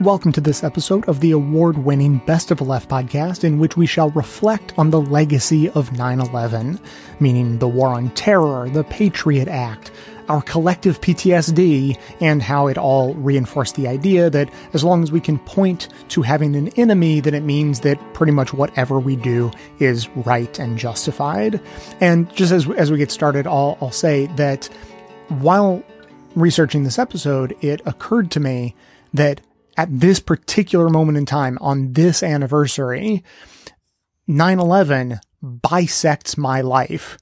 Welcome to this episode of the award winning Best of Left podcast, in which we shall reflect on the legacy of 9 11, meaning the war on terror, the Patriot Act, our collective PTSD, and how it all reinforced the idea that as long as we can point to having an enemy, then it means that pretty much whatever we do is right and justified. And just as, as we get started, I'll, I'll say that while researching this episode, it occurred to me that at this particular moment in time on this anniversary, 9 11 bisects my life.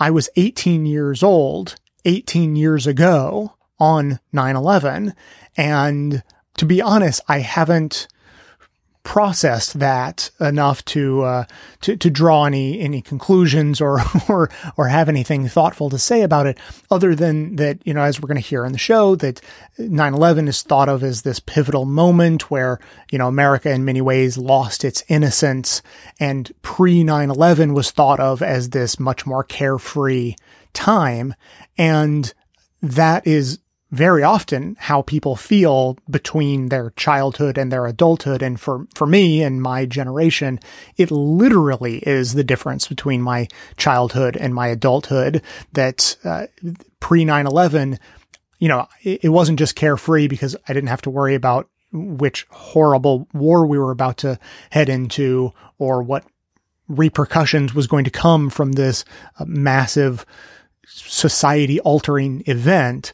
I was 18 years old 18 years ago on 9 11. And to be honest, I haven't processed that enough to uh, to to draw any any conclusions or or or have anything thoughtful to say about it other than that you know as we're going to hear in the show that 9/11 is thought of as this pivotal moment where you know America in many ways lost its innocence and pre 9/11 was thought of as this much more carefree time. And that is very often how people feel between their childhood and their adulthood. And for, for me and my generation, it literally is the difference between my childhood and my adulthood that, uh, pre 9-11, you know, it, it wasn't just carefree because I didn't have to worry about which horrible war we were about to head into or what repercussions was going to come from this uh, massive society altering event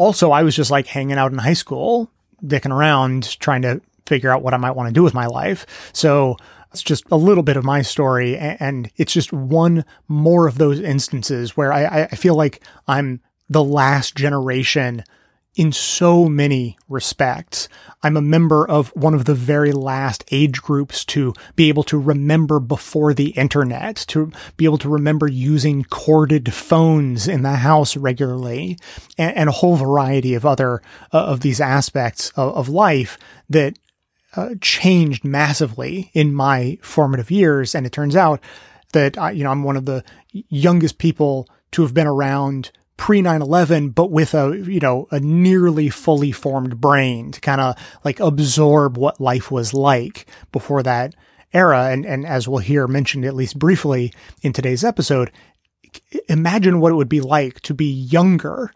also, I was just like hanging out in high school, dicking around, trying to figure out what I might want to do with my life. So it's just a little bit of my story. And it's just one more of those instances where I, I feel like I'm the last generation in so many respects. I'm a member of one of the very last age groups to be able to remember before the internet, to be able to remember using corded phones in the house regularly, and, and a whole variety of other uh, of these aspects of, of life that uh, changed massively in my formative years. And it turns out that I, you know I'm one of the youngest people to have been around pre 9-11, but with a, you know, a nearly fully formed brain to kind of like absorb what life was like before that era. And, and as we'll hear mentioned at least briefly in today's episode, imagine what it would be like to be younger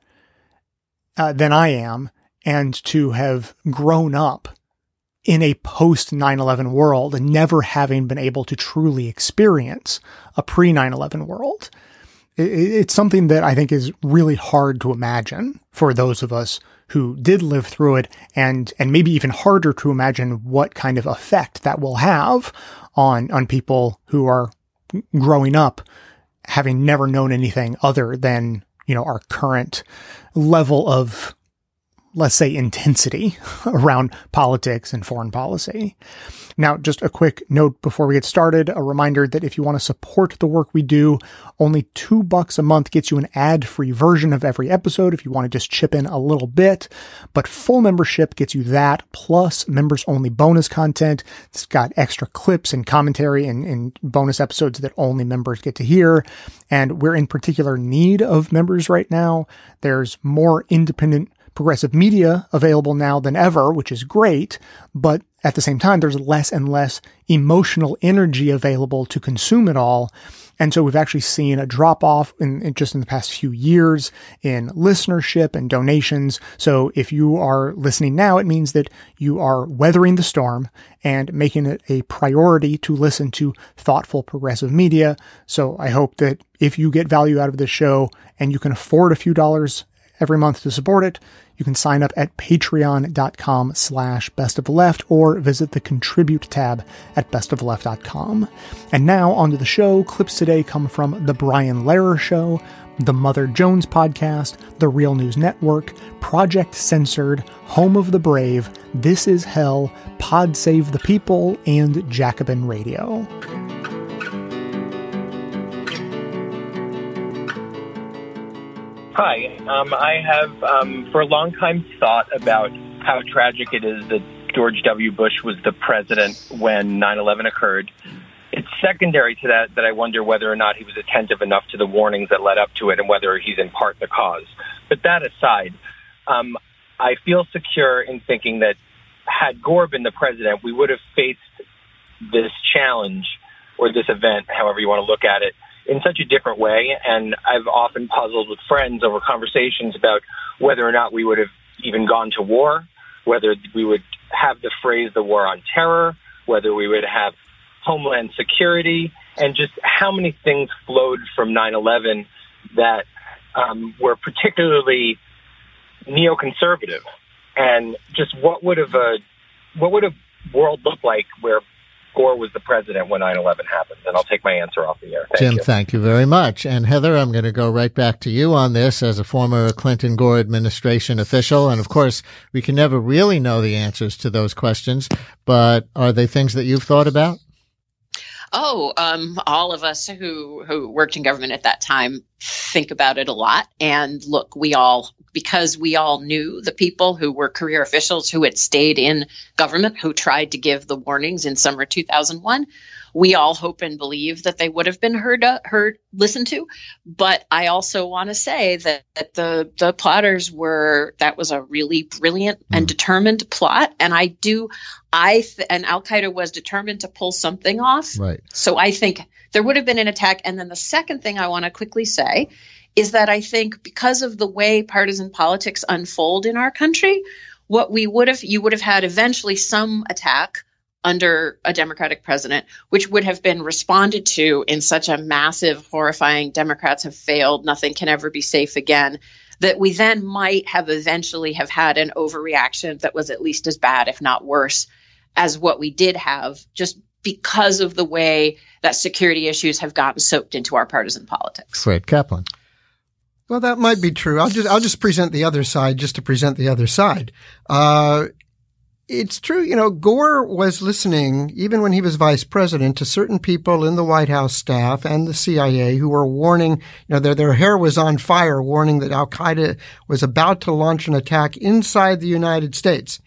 uh, than I am and to have grown up in a post 9-11 world and never having been able to truly experience a pre 9-11 world it's something that I think is really hard to imagine for those of us who did live through it and, and maybe even harder to imagine what kind of effect that will have on, on people who are growing up having never known anything other than, you know, our current level of let's say, intensity around politics and foreign policy. Now, just a quick note before we get started, a reminder that if you want to support the work we do, only two bucks a month gets you an ad-free version of every episode if you want to just chip in a little bit. But full membership gets you that plus members only bonus content. It's got extra clips and commentary and, and bonus episodes that only members get to hear. And we're in particular need of members right now. There's more independent progressive media available now than ever, which is great. But at the same time, there's less and less emotional energy available to consume it all. And so we've actually seen a drop off in, in, just in the past few years in listenership and donations. So if you are listening now, it means that you are weathering the storm and making it a priority to listen to thoughtful progressive media. So I hope that if you get value out of this show and you can afford a few dollars every month to support it, you can sign up at patreon.com slash best of left or visit the contribute tab at bestoftheleft.com. And now onto the show. Clips today come from The Brian Lehrer Show, The Mother Jones Podcast, The Real News Network, Project Censored, Home of the Brave, This Is Hell, Pod Save the People, and Jacobin Radio. Hi. Um, I have, um, for a long time, thought about how tragic it is that George W. Bush was the president when 9 11 occurred. It's secondary to that that I wonder whether or not he was attentive enough to the warnings that led up to it and whether he's in part the cause. But that aside, um, I feel secure in thinking that had Gore been the president, we would have faced this challenge or this event, however you want to look at it, in such a different way. And I've often puzzled with friends over conversations about whether or not we would have even gone to war, whether we would have the phrase the war on terror, whether we would have homeland security, and just how many things flowed from 9-11 that um, were particularly neoconservative, and just what would have a what would a world look like where Gore was the president when 9-11 happened. And I'll take my answer off the air. Thank Jim, you. thank you very much. And Heather, I'm going to go right back to you on this as a former Clinton Gore administration official. And of course, we can never really know the answers to those questions, but are they things that you've thought about? Oh, um, all of us who who worked in government at that time think about it a lot. And look, we all because we all knew the people who were career officials who had stayed in government who tried to give the warnings in summer 2001 we all hope and believe that they would have been heard uh, heard listened to. But i also want to say that, that, the the plotters were that was a really brilliant mm. and determined plot. And i do i th- and al qaeda was determined to pull something off. Right. So i think there would have been an attack. And then the second thing i want to quickly say is that I think because of the way partisan politics unfold in our country, what we would have, you would have had eventually some attack under a Democratic president, which would have been responded to in such a massive, horrifying, Democrats have failed, nothing can ever be safe again, that we then might have eventually have had an overreaction that was at least as bad, if not worse, as what we did have, just because of the way that security issues have gotten soaked into our partisan politics. Fred Kaplan. Well, that might be true. I'll just I'll just present the other side just to present the other side. Uh, it's true, you know, Gore was listening, even when he was vice president, to certain people in the White House staff and the CIA who were warning, you know, their, their hair was on fire, warning that Al Qaeda was about to launch an attack inside the United States.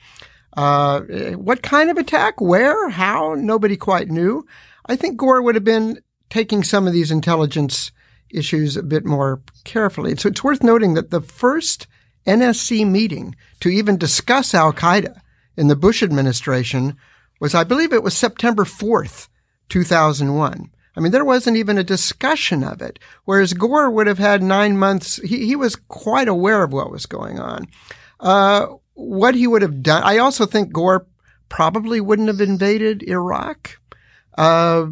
Uh, what kind of attack? Where? How? Nobody quite knew. I think Gore would have been taking some of these intelligence issues a bit more carefully. So it's worth noting that the first NSC meeting to even discuss Al Qaeda in the Bush administration was, I believe it was September 4th, 2001. I mean, there wasn't even a discussion of it. Whereas Gore would have had nine months. He, he was quite aware of what was going on. Uh, what he would have done. I also think Gore probably wouldn't have invaded Iraq. Uh,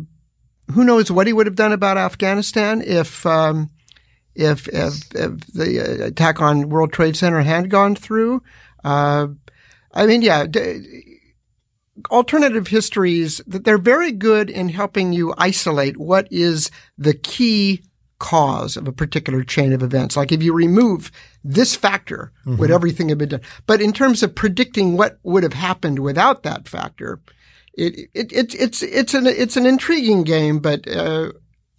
who knows what he would have done about Afghanistan if, um, if, if, if, the attack on World Trade Center had gone through. Uh, I mean, yeah, d- alternative histories, they're very good in helping you isolate what is the key cause of a particular chain of events. Like if you remove this factor, mm-hmm. would everything have been done? But in terms of predicting what would have happened without that factor, it, it, it it's it's an it's an intriguing game, but uh,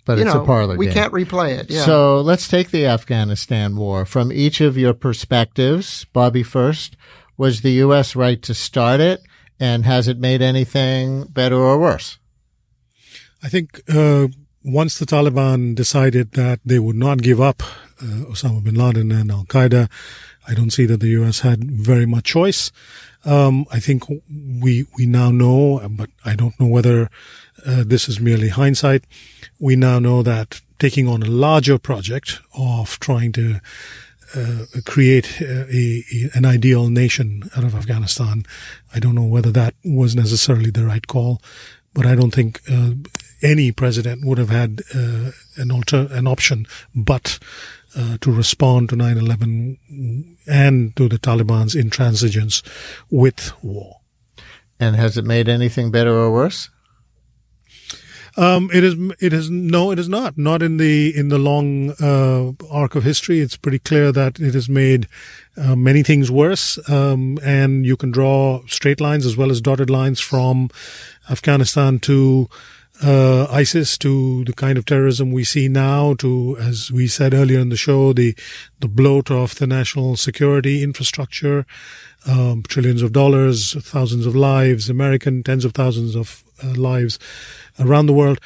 but it's know, a parlor we game. can't replay it. Yeah. So let's take the Afghanistan war from each of your perspectives. Bobby first, was the U.S. right to start it, and has it made anything better or worse? I think uh, once the Taliban decided that they would not give up uh, Osama bin Laden and Al Qaeda, I don't see that the U.S. had very much choice. Um, I think we we now know, but I don't know whether uh, this is merely hindsight. We now know that taking on a larger project of trying to create a, a, an ideal nation out of Afghanistan, I don't know whether that was necessarily the right call, but I don't think uh, any president would have had uh, an alter an option but uh, to respond to 9/11 and to the Taliban's intransigence with war. And has it made anything better or worse? Um, it is. It is no. It is not. Not in the in the long uh, arc of history. It's pretty clear that it has made uh, many things worse. Um, and you can draw straight lines as well as dotted lines from Afghanistan to uh, ISIS to the kind of terrorism we see now to, as we said earlier in the show, the, the bloat of the national security infrastructure, um, trillions of dollars, thousands of lives, American tens of thousands of lives around the world.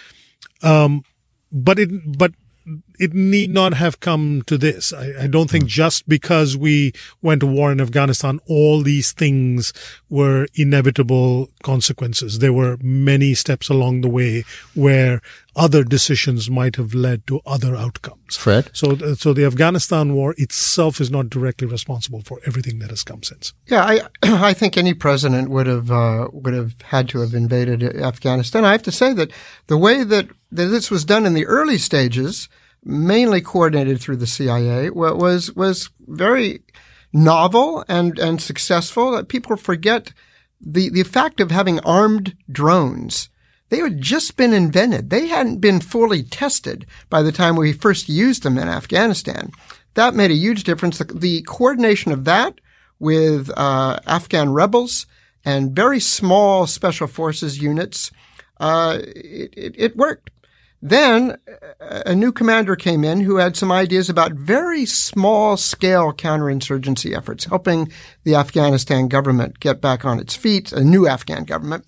Um, but it, but it need not have come to this. I, I don't think just because we went to war in Afghanistan, all these things were inevitable consequences. There were many steps along the way where other decisions might have led to other outcomes. Fred? So, uh, so the Afghanistan war itself is not directly responsible for everything that has come since. Yeah, I, I think any president would have, uh, would have had to have invaded Afghanistan. I have to say that the way that, that this was done in the early stages, mainly coordinated through the CIA, was, was very novel and, and successful. That people forget the, the fact of having armed drones they had just been invented. They hadn't been fully tested by the time we first used them in Afghanistan. That made a huge difference. The, the coordination of that with uh, Afghan rebels and very small special forces units, uh, it, it, it worked. Then a new commander came in who had some ideas about very small scale counterinsurgency efforts, helping the Afghanistan government get back on its feet, a new Afghan government.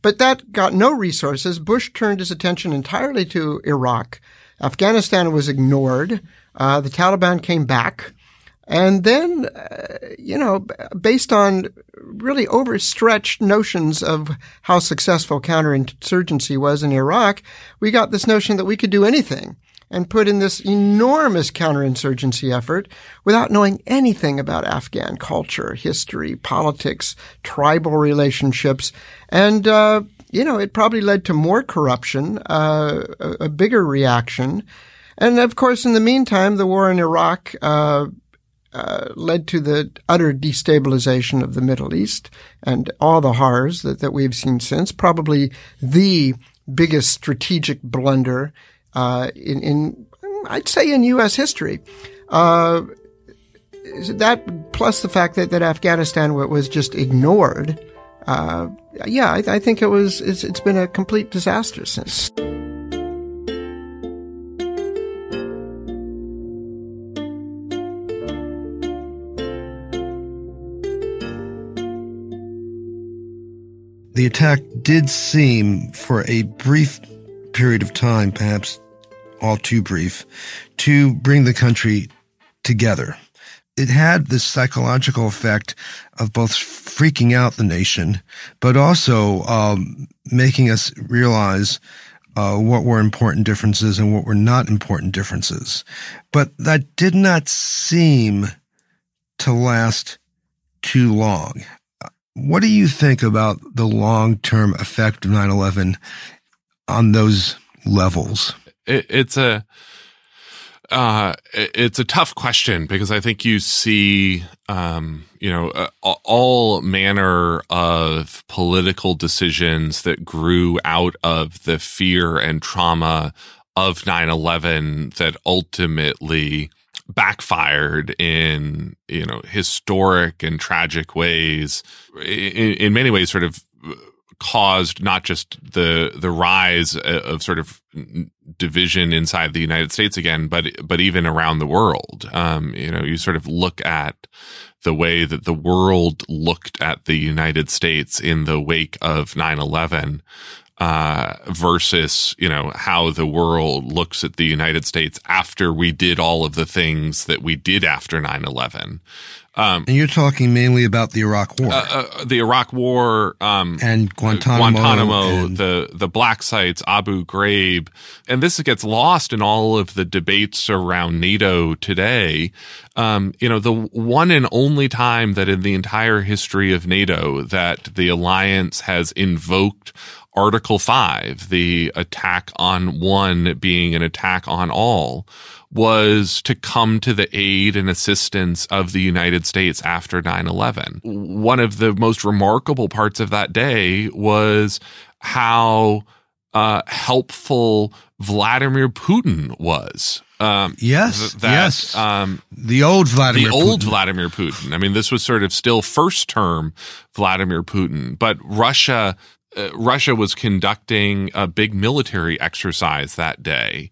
But that got no resources. Bush turned his attention entirely to Iraq. Afghanistan was ignored. Uh, the Taliban came back. And then, uh, you know, based on really overstretched notions of how successful counterinsurgency was in Iraq, we got this notion that we could do anything and put in this enormous counterinsurgency effort without knowing anything about Afghan culture, history, politics, tribal relationships. And, uh, you know, it probably led to more corruption, uh, a, a, bigger reaction. And of course, in the meantime, the war in Iraq, uh, uh, led to the utter destabilization of the Middle East and all the horrors that, that we've seen since. Probably the biggest strategic blunder uh, in, in, I'd say in U.S. history. Uh, that plus the fact that, that Afghanistan was just ignored. Uh, yeah, I, I, think it was. It's, it's been a complete disaster since. The attack did seem, for a brief period of time, perhaps all too brief, to bring the country together. It had this psychological effect of both freaking out the nation, but also um, making us realize uh, what were important differences and what were not important differences. But that did not seem to last too long. What do you think about the long term effect of 9 11 on those levels? it, it's a uh, it's a tough question because I think you see, um, you know, uh, all manner of political decisions that grew out of the fear and trauma of 9-11 that ultimately backfired in, you know, historic and tragic ways in, in many ways sort of caused not just the the rise of sort of division inside the United States again, but but even around the world. Um, you know, you sort of look at the way that the world looked at the United States in the wake of 9/11 uh, versus you know how the world looks at the United States after we did all of the things that we did after 9/11. Um, and you're talking mainly about the Iraq War, uh, uh, the Iraq War, um, and Guantanamo, Guantanamo and the the black sites, Abu Ghraib, and this gets lost in all of the debates around NATO today. Um, you know, the one and only time that in the entire history of NATO that the alliance has invoked Article 5, the attack on one being an attack on all, was to come to the aid and assistance of the United States after 9-11. One of the most remarkable parts of that day was how uh, helpful Vladimir Putin was. Um, yes, that, yes. Um, the old Vladimir, the old Vladimir Putin. I mean, this was sort of still first term Vladimir Putin, but Russia, uh, Russia was conducting a big military exercise that day,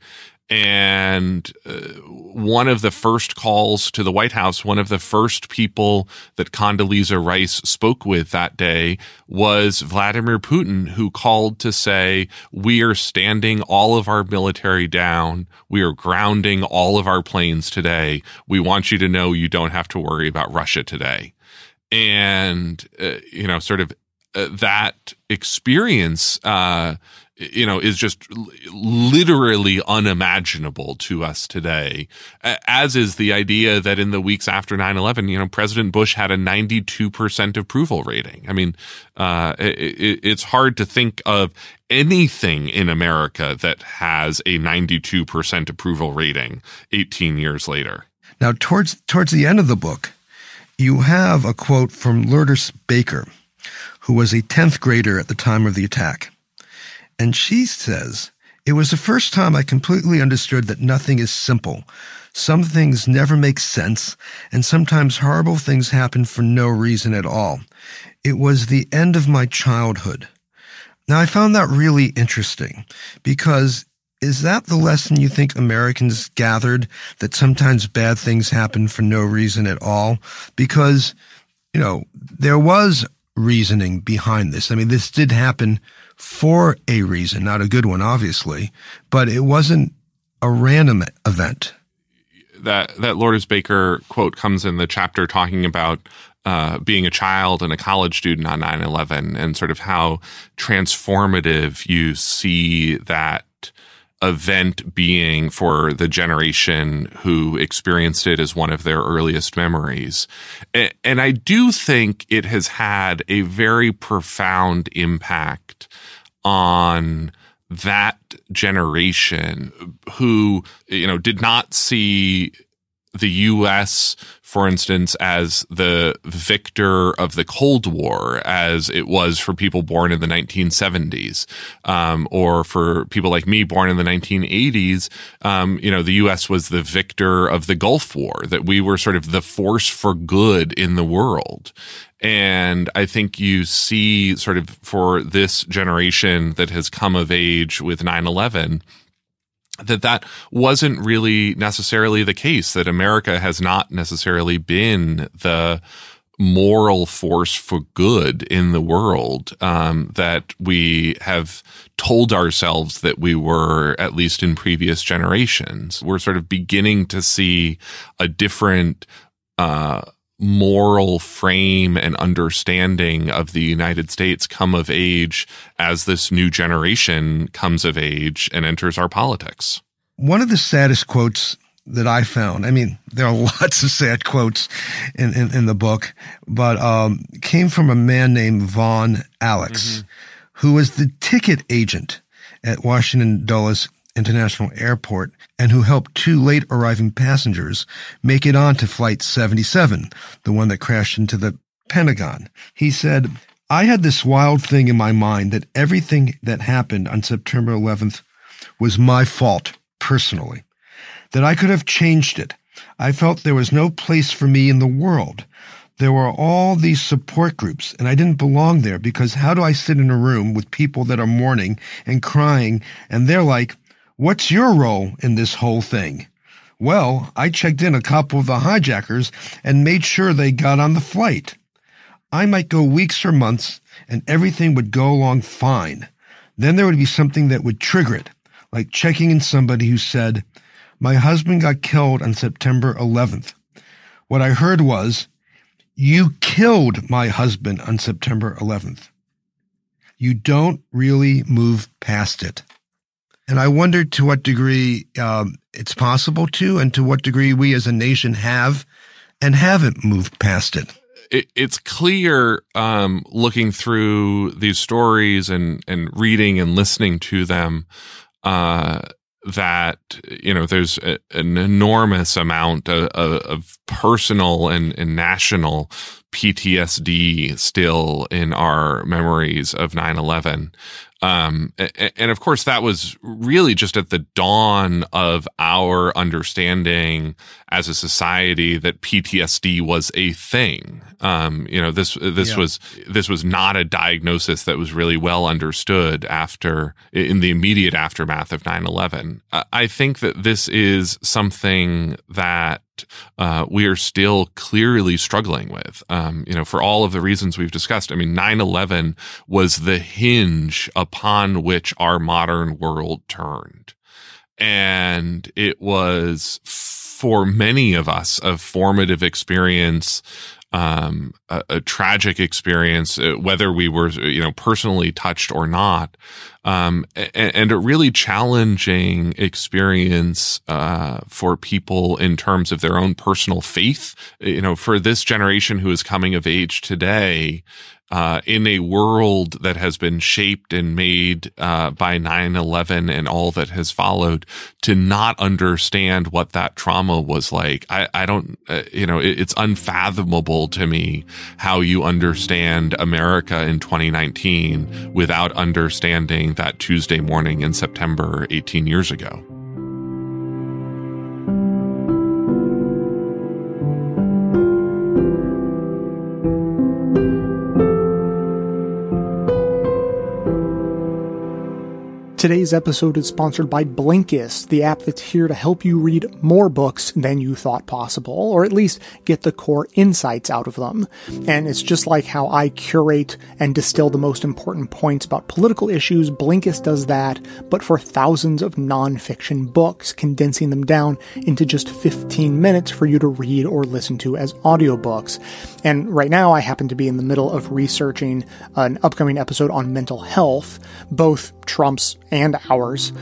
And uh, one of the first calls to the White House, one of the first people that Condoleezza Rice spoke with that day was Vladimir Putin, who called to say, we are standing all of our military down. We are grounding all of our planes today. We want you to know you don't have to worry about Russia today. And, uh, you know, sort of uh, that experience, uh, you know, is just literally unimaginable to us today, as is the idea that in the weeks after 9-11, you know, President Bush had a 92% approval rating. I mean, uh, it, it's hard to think of anything in America that has a 92% approval rating 18 years later. Now, towards, towards the end of the book, you have a quote from Lourdes Baker, who was a 10th grader at the time of the attack. And she says, It was the first time I completely understood that nothing is simple. Some things never make sense, and sometimes horrible things happen for no reason at all. It was the end of my childhood. Now, I found that really interesting because is that the lesson you think Americans gathered that sometimes bad things happen for no reason at all? Because, you know, there was reasoning behind this. I mean, this did happen for a reason, not a good one, obviously, but it wasn't a random event. That that Lourdes Baker quote comes in the chapter talking about uh, being a child and a college student on 9-11 and sort of how transformative you see that event being for the generation who experienced it as one of their earliest memories. And I do think it has had a very profound impact on that generation who, you know, did not see the U.S., for instance, as the victor of the Cold War, as it was for people born in the 1970s, um, or for people like me born in the 1980s. Um, you know, the U.S. was the victor of the Gulf War, that we were sort of the force for good in the world. And I think you see sort of for this generation that has come of age with 9 11, that that wasn't really necessarily the case, that America has not necessarily been the moral force for good in the world um, that we have told ourselves that we were, at least in previous generations. We're sort of beginning to see a different uh, moral frame and understanding of the United States come of age as this new generation comes of age and enters our politics. One of the saddest quotes that I found, I mean, there are lots of sad quotes in, in, in the book, but um, came from a man named Vaughn Allex, mm-hmm. who was the ticket agent at Washington Dulles International Airport and who helped two late arriving passengers make it on to Flight 77, the one that crashed into the Pentagon. He said, I had this wild thing in my mind that everything that happened on September 11th was my fault personally, that I could have changed it. I felt there was no place for me in the world. There were all these support groups, and I didn't belong there because how do I sit in a room with people that are mourning and crying, and they're like, What's your role in this whole thing? Well, I checked in a couple of the hijackers and made sure they got on the flight. I might go weeks or months and everything would go along fine. Then there would be something that would trigger it, like checking in somebody who said, my husband got killed on September 11th. What I heard was, you killed my husband on September 11th. You don't really move past it. And I wonder to what degree um, it's possible to, and to what degree we as a nation have and haven't moved past it. it it's clear, um, looking through these stories and, and reading and listening to them, uh, that you know there's a, an enormous amount of, of personal and, and, national PTSD still in our memories of 9/11 Um, and, and, of course, that was really just at the dawn of our understanding as a society that PTSD was a thing. Um, you know, this this yeah. was this was not a diagnosis that was really well understood after in the immediate aftermath of 9/11. I think that this is something that uh, we are still clearly struggling with. Um, you know, for all of the reasons we've discussed. I mean, 9/11 was the hinge upon which our modern world turned, and it was for many of us a formative experience um, a, a, tragic experience, uh, whether we were, you know, personally touched or not, um, and, and, a really challenging experience uh, for people in terms of their own personal faith. You know, for this generation who is coming of age today, uh, in a world that has been shaped and made uh, by 9-11 and all that has followed to not understand what that trauma was like. I, I don't uh, you know it, it's unfathomable to me how you understand america in 2019 without understanding that tuesday morning in september 18 years ago Today's episode is sponsored by Blinkist, the app that's here to help you read more books than you thought possible, or at least get the core insights out of them. And it's just like how I curate and distill the most important points about political issues, Blinkist does that, but for thousands of nonfiction books, condensing them down into just 15 minutes for you to read or listen to as audiobooks. And right now, I happen to be in the middle of researching an upcoming episode on mental health, both Trump's and ours.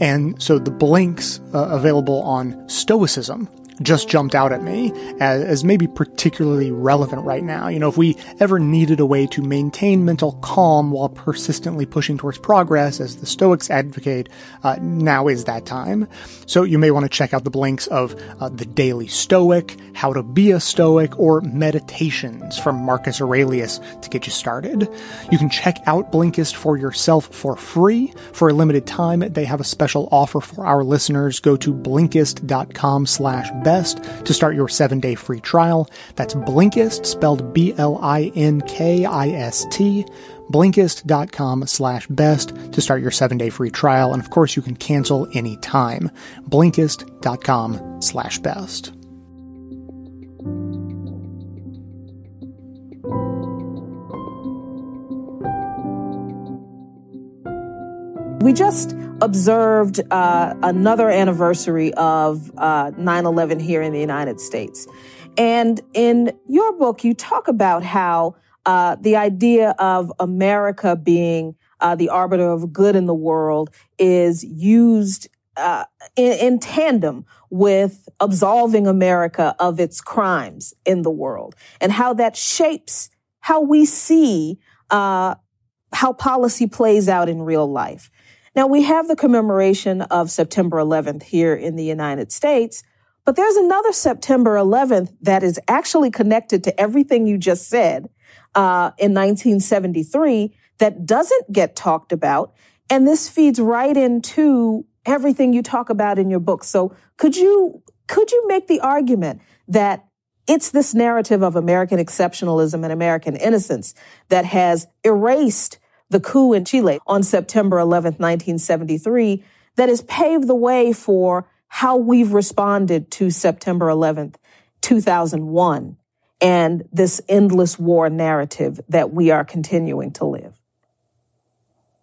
And so the blinks uh, available on Stoicism just jumped out at me as, as, maybe particularly relevant right now. You know, if we ever needed a way to maintain mental calm while persistently pushing towards progress, as the Stoics advocate, uh, now is that time. So you may want to check out the blinks of uh, the Daily Stoic, How to Be a Stoic, or Meditations from Marcus Aurelius to get you started. You can check out Blinkist for yourself for free. For a limited time, they have a special offer for our listeners. Go to blinkist.com slash best to start your seven day free trial. That's Blinkist, spelled B L I N K I S T. Blinkist.com slash best to start your seven day free trial. And of course, you can cancel anytime. Blinkist.com slash best. We just observed uh, another anniversary of uh, 9-11 here in the United States. And in your book, you talk about how uh, the idea of America being uh, the arbiter of good in the world is used uh, in, in, tandem with absolving America of its crimes in the world, and how that shapes how we see uh, how policy plays out in real life. Now we have the commemoration of September 11th here in the United States, but there's another September 11th that is actually connected to everything you just said uh, in 1973 that doesn't get talked about. And this feeds right into everything you talk about in your book. So could you, could you make the argument that it's this narrative of American exceptionalism and American innocence that has erased the coup in Chile on September 11th, 1973, that has paved the way for how we've responded to September 11th, 2001, and this endless war narrative that we are continuing to live.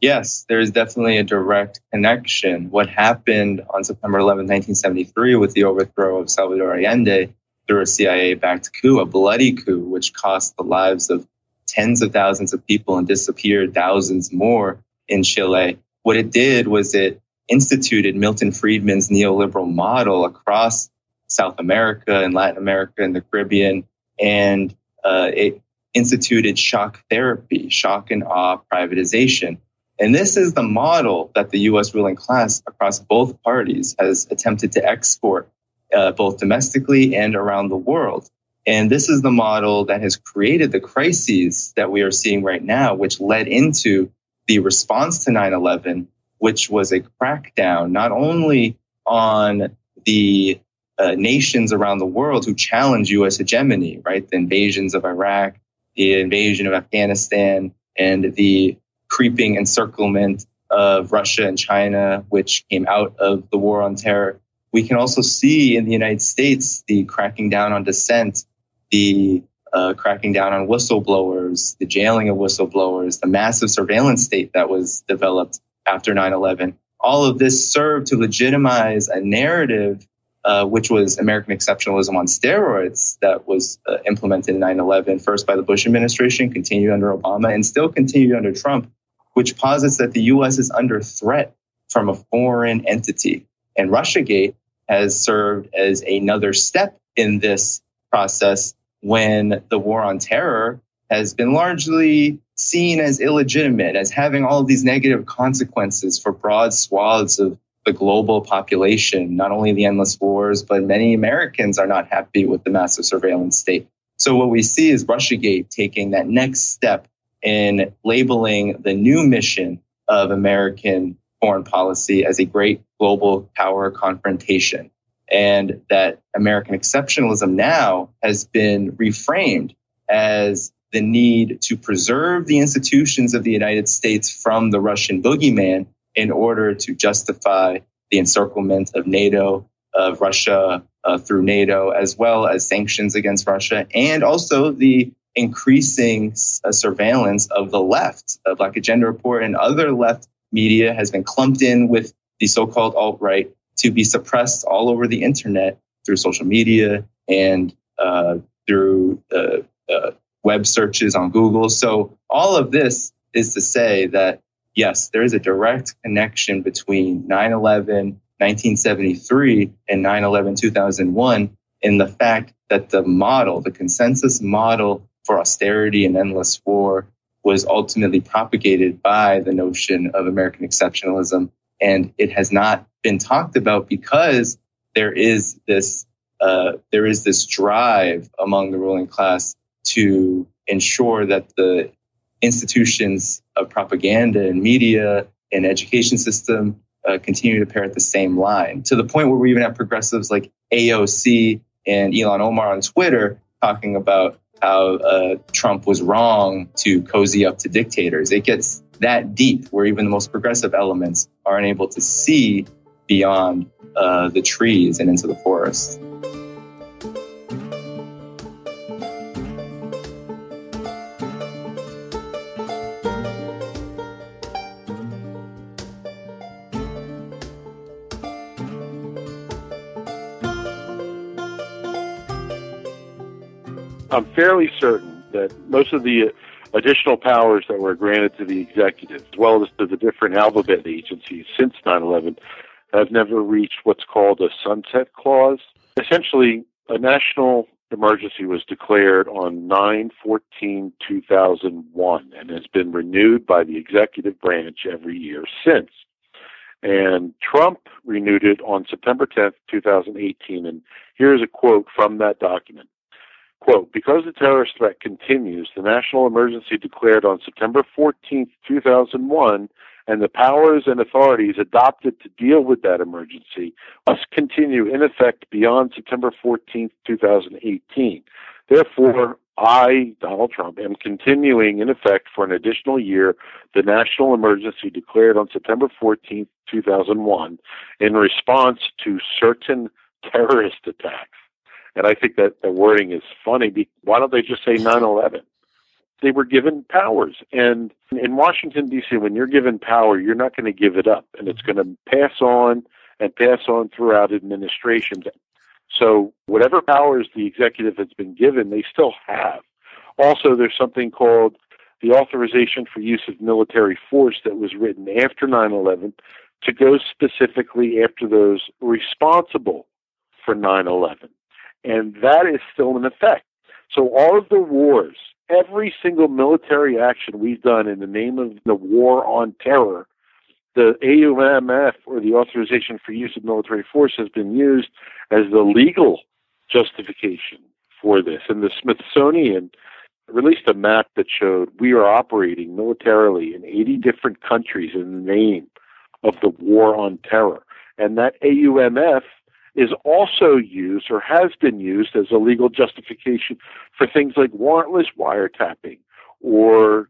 Yes, there is definitely a direct connection. What happened on September 11, 1973, with the overthrow of Salvador Allende through a CIA backed coup, a bloody coup, which cost the lives of tens of thousands of people and disappeared thousands more in Chile. What it did was it instituted Milton Friedman's neoliberal model across South America and Latin America and the Caribbean. And uh, it instituted shock therapy, shock and awe privatization. And this is the model that the US ruling class across both parties has attempted to export uh, both domestically and around the world. And this is the model that has created the crises that we are seeing right now, which led into the response to 9 11, which was a crackdown not only on the uh, nations around the world who challenge U.S. hegemony, right? The invasions of Iraq, the invasion of Afghanistan, and the creeping encirclement of Russia and China, which came out of the war on terror. We can also see in the United States the cracking down on dissent, the uh, cracking down on whistleblowers, the jailing of whistleblowers, the massive surveillance state that was developed after 9 11. All of this served to legitimize a narrative, uh, which was American exceptionalism on steroids, that was uh, implemented in 9 11, first by the Bush administration, continued under Obama, and still continued under Trump, which posits that the U.S. is under threat from a foreign entity. And Russiagate has served as another step in this process when the war on terror has been largely seen as illegitimate, as having all of these negative consequences for broad swaths of the global population, not only the endless wars, but many Americans are not happy with the massive surveillance state. So what we see is Russiagate taking that next step in labeling the new mission of American foreign policy as a great global power confrontation and that American exceptionalism now has been reframed as the need to preserve the institutions of the United States from the Russian boogeyman in order to justify the encirclement of NATO, of Russia uh, through NATO, as well as sanctions against Russia, and also the increasing uh, surveillance of the left. Uh, Black Agenda Report and other left media has been clumped in with the so-called alt-right to be suppressed all over the internet through social media and uh, through uh, uh, web searches on Google. So all of this is to say that yes, there is a direct connection between 9/11, 1973, and 9/11, 2001 in the fact that the model, the consensus model for austerity and endless war, was ultimately propagated by the notion of American exceptionalism, and it has not been talked about because there is this uh, there is this drive among the ruling class to ensure that the institutions of propaganda and media and education system uh, continue to parrot the same line to the point where we even have progressives like AOC and Ilhan Omar on Twitter talking about how uh, Trump was wrong to cozy up to dictators. It gets that deep where even the most progressive elements are unable to see beyond uh, the trees and into the forest. I'm fairly certain that most of the additional powers that were granted to the executive, as well as to the different alphabet agencies since 9 11, have never reached what's called a sunset clause. Essentially, a national emergency was declared on 9-14-2001 and has been renewed by the executive branch every year since. And Trump renewed it on September 10th, 2018. And here's a quote from that document. Quote, because the terrorist threat continues, the national emergency declared on September 14, 2001 and the powers and authorities adopted to deal with that emergency must continue in effect beyond September 14, 2018. Therefore, I, Donald Trump, am continuing in effect for an additional year the national emergency declared on September 14, 2001, in response to certain terrorist attacks. And I think that the wording is funny. Why don't they just say 9 11? they were given powers. And in Washington, D.C., when you're given power, you're not going to give it up. And it's going to pass on and pass on throughout administrations. So, whatever powers the executive has been given, they still have. Also, there's something called the authorization for use of military force that was written after 9 11 to go specifically after those responsible for 9 11. And that is still in effect. So, all of the wars every single military action we've done in the name of the war on terror, the AUMF or the authorization for use of military force has been used as the legal justification for this. And the Smithsonian released a map that showed we are operating militarily in 80 different countries in the name of the war on terror. And that AUMF is also used or has been used as a legal justification for things like warrantless wiretapping or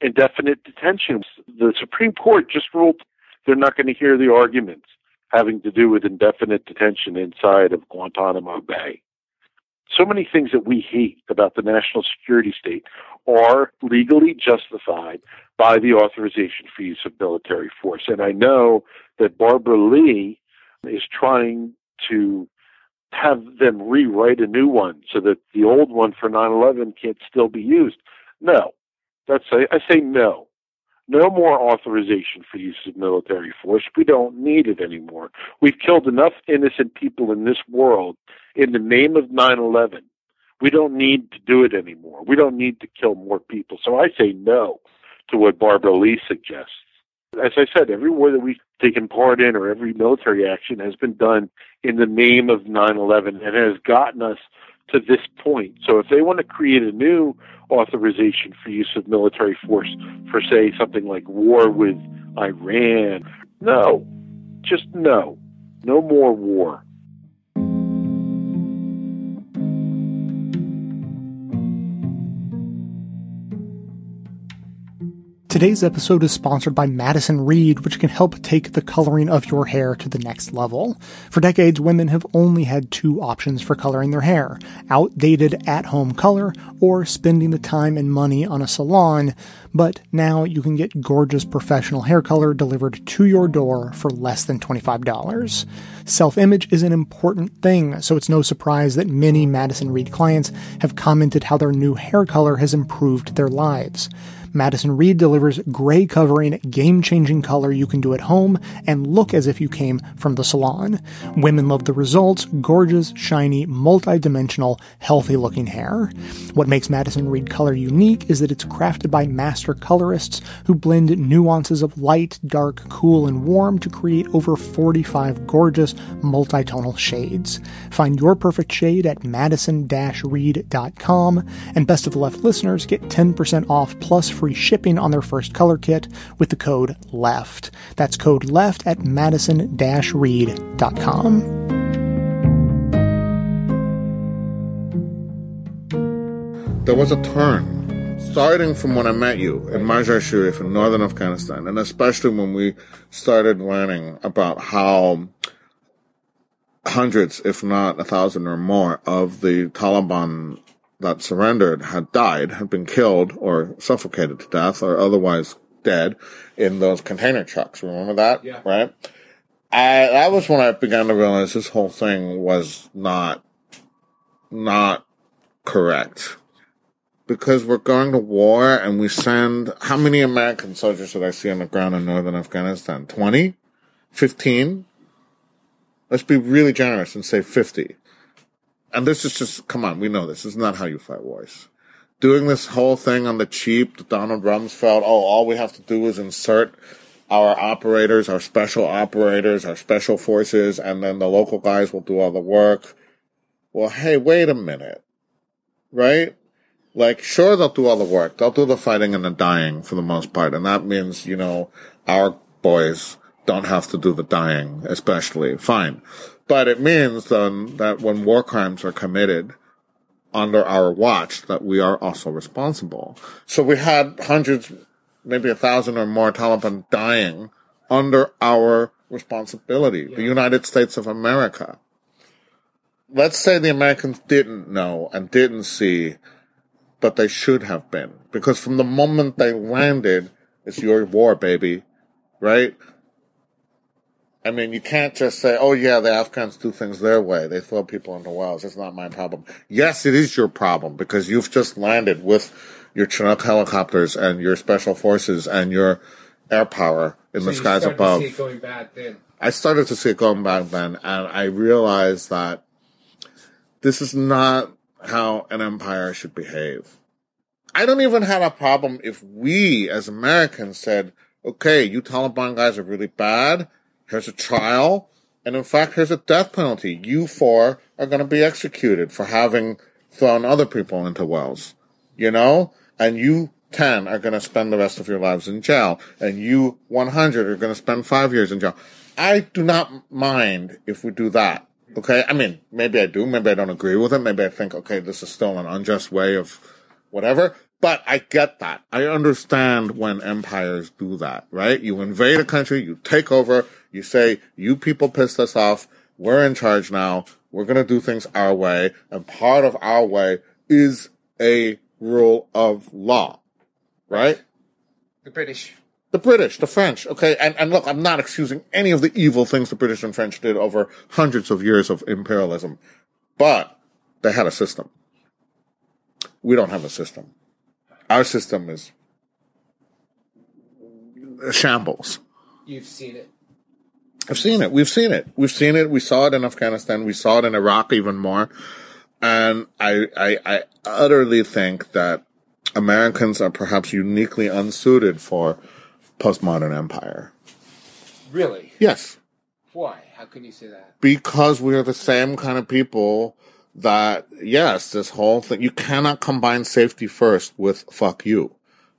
indefinite detention. The Supreme Court just ruled they're not going to hear the arguments having to do with indefinite detention inside of Guantanamo Bay. So many things that we hate about the national security state are legally justified by the authorization for use of military force. And I know that Barbara Lee is trying to have them rewrite a new one so that the old one for 9/11 can't still be used. No, that's I, I say no. No more authorization for use of military force. We don't need it anymore. We've killed enough innocent people in this world in the name of 9/11. We don't need to do it anymore. We don't need to kill more people. So I say no to what Barbara Lee suggests. As I said, every war that we've taken part in or every military action has been done in the name of 9/11 and has gotten us to this point. So if they want to create a new authorization for use of military force for say something like war with Iran, no. Just no. No more war. Today's episode is sponsored by Madison Reed, which can help take the coloring of your hair to the next level. For decades, women have only had two options for coloring their hair outdated at home color or spending the time and money on a salon. But now you can get gorgeous professional hair color delivered to your door for less than $25. Self image is an important thing, so it's no surprise that many Madison Reed clients have commented how their new hair color has improved their lives. Madison Reed delivers gray covering, game changing color you can do at home and look as if you came from the salon. Women love the results gorgeous, shiny, multi dimensional, healthy looking hair. What makes Madison Reed color unique is that it's crafted by master colorists who blend nuances of light, dark, cool, and warm to create over 45 gorgeous multitonal shades. Find your perfect shade at madison-reed.com and best of the left listeners get 10% off plus free shipping on their first color kit with the code LEFT. That's code LEFT at madison-reed.com. There was a turn, starting from when I met you in Mazar Sharif in northern Afghanistan, and especially when we started learning about how hundreds, if not a thousand or more, of the Taliban that surrendered had died, had been killed or suffocated to death or otherwise dead in those container trucks. Remember that? Yeah. Right? I, that was when I began to realize this whole thing was not, not correct. Because we're going to war and we send, how many American soldiers did I see on the ground in northern Afghanistan? 20? 15? Let's be really generous and say 50 and this is just, come on, we know this. this is not how you fight wars. Doing this whole thing on the cheap, Donald Rumsfeld, oh, all we have to do is insert our operators, our special operators, our special forces, and then the local guys will do all the work. Well, hey, wait a minute. Right? Like, sure, they'll do all the work. They'll do the fighting and the dying for the most part. And that means, you know, our boys don't have to do the dying, especially. Fine. But it means then that when war crimes are committed under our watch, that we are also responsible. So we had hundreds, maybe a thousand or more Taliban dying under our responsibility, yeah. the United States of America. Let's say the Americans didn't know and didn't see, but they should have been. Because from the moment they landed, it's your war, baby. Right? I mean, you can't just say, oh yeah, the Afghans do things their way. They throw people into wells. It's not my problem. Yes, it is your problem because you've just landed with your Chinook helicopters and your special forces and your air power in so the skies above. I started to see it going back then and I realized that this is not how an empire should behave. I don't even have a problem if we as Americans said, okay, you Taliban guys are really bad Here's a trial. And in fact, here's a death penalty. You four are going to be executed for having thrown other people into wells. you know, and you 10 are going to spend the rest of your lives in jail and you 100 are going to spend five years in jail. I do not mind if we do that. Okay. I mean, maybe I do. Maybe I don't agree with it. Maybe I think, okay, this is still an unjust way of whatever. But I get that. I understand when empires do that, right? You invade a country, you take over, you say, you people pissed us off. We're in charge now. We're going to do things our way. And part of our way is a rule of law, right? The British. The British, the French, okay? And, and look, I'm not excusing any of the evil things the British and French did over hundreds of years of imperialism, but they had a system. We don't have a system. Our system is shambles. You've seen it. I've seen it. We've seen it. We've seen it. We saw it in Afghanistan. We saw it in Iraq even more. And I, I, I utterly think that Americans are perhaps uniquely unsuited for postmodern empire. Really? Yes. Why? How can you say that? Because we are the same kind of people that, yes, this whole thing, you cannot combine safety first with fuck you.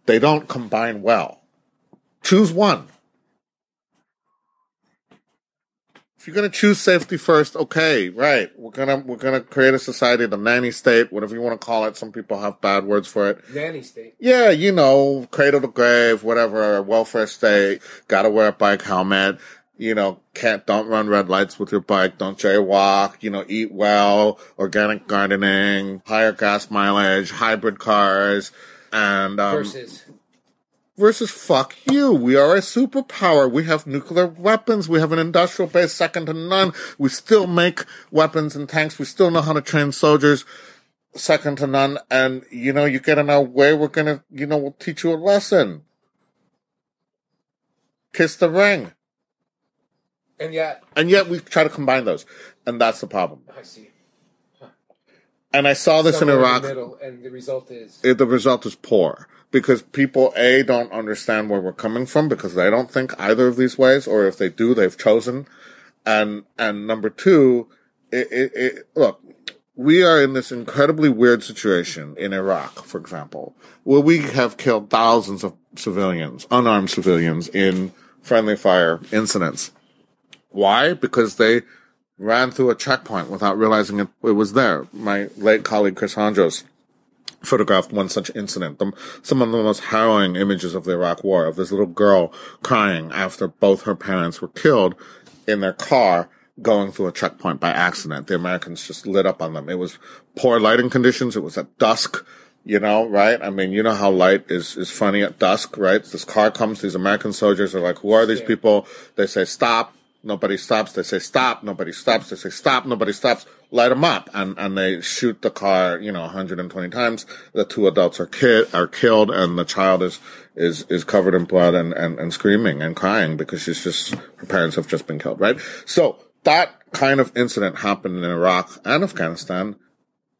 They don't combine well. Choose one. If you're gonna choose safety first, okay, right. We're gonna we're gonna create a society, the nanny state, whatever you want to call it. Some people have bad words for it. Nanny state. Yeah, you know, cradle to grave, whatever, welfare state, gotta wear a bike helmet, you know, can't, don't run red lights with your bike, don't jaywalk, you know, eat well, organic gardening, higher gas mileage, hybrid cars, and, um, Versus. Versus fuck you. We are a superpower. We have nuclear weapons. We have an industrial base second to none. We still make weapons and tanks. We still know how to train soldiers second to none. And, you know, you get in our way, we're gonna, you know, we'll teach you a lesson. Kiss the ring. And yet, And yet we try to combine those. And that's the problem. I see. And I saw this Somewhere in Iraq. the middle, and the result is it, the result is poor because people a don't understand where we're coming from because they don't think either of these ways, or if they do, they've chosen. And and number two, it, it, it look, we are in this incredibly weird situation in Iraq, for example, where we have killed thousands of civilians, unarmed civilians, in friendly fire incidents. Why? Because they ran through a checkpoint without realizing it, it was there. My late colleague Chris Hondros photographed one such incident. The, some of the most harrowing images of the Iraq War of this little girl crying after both her parents were killed in their car going through a checkpoint by accident. The Americans just lit up on them. It was poor lighting conditions. It was at dusk, you know, right? I mean, you know how light is, is funny at dusk, right? This car comes, these American soldiers are like, who are these people? They say, stop. Nobody stops. They say, stop. Nobody stops. They say, stop. Nobody stops. Light them up. And, and they shoot the car, you know, 120 times. The two adults are kid, are killed and the child is, is, is covered in blood and, and, and screaming and crying because she's just, her parents have just been killed, right? So that kind of incident happened in Iraq and Afghanistan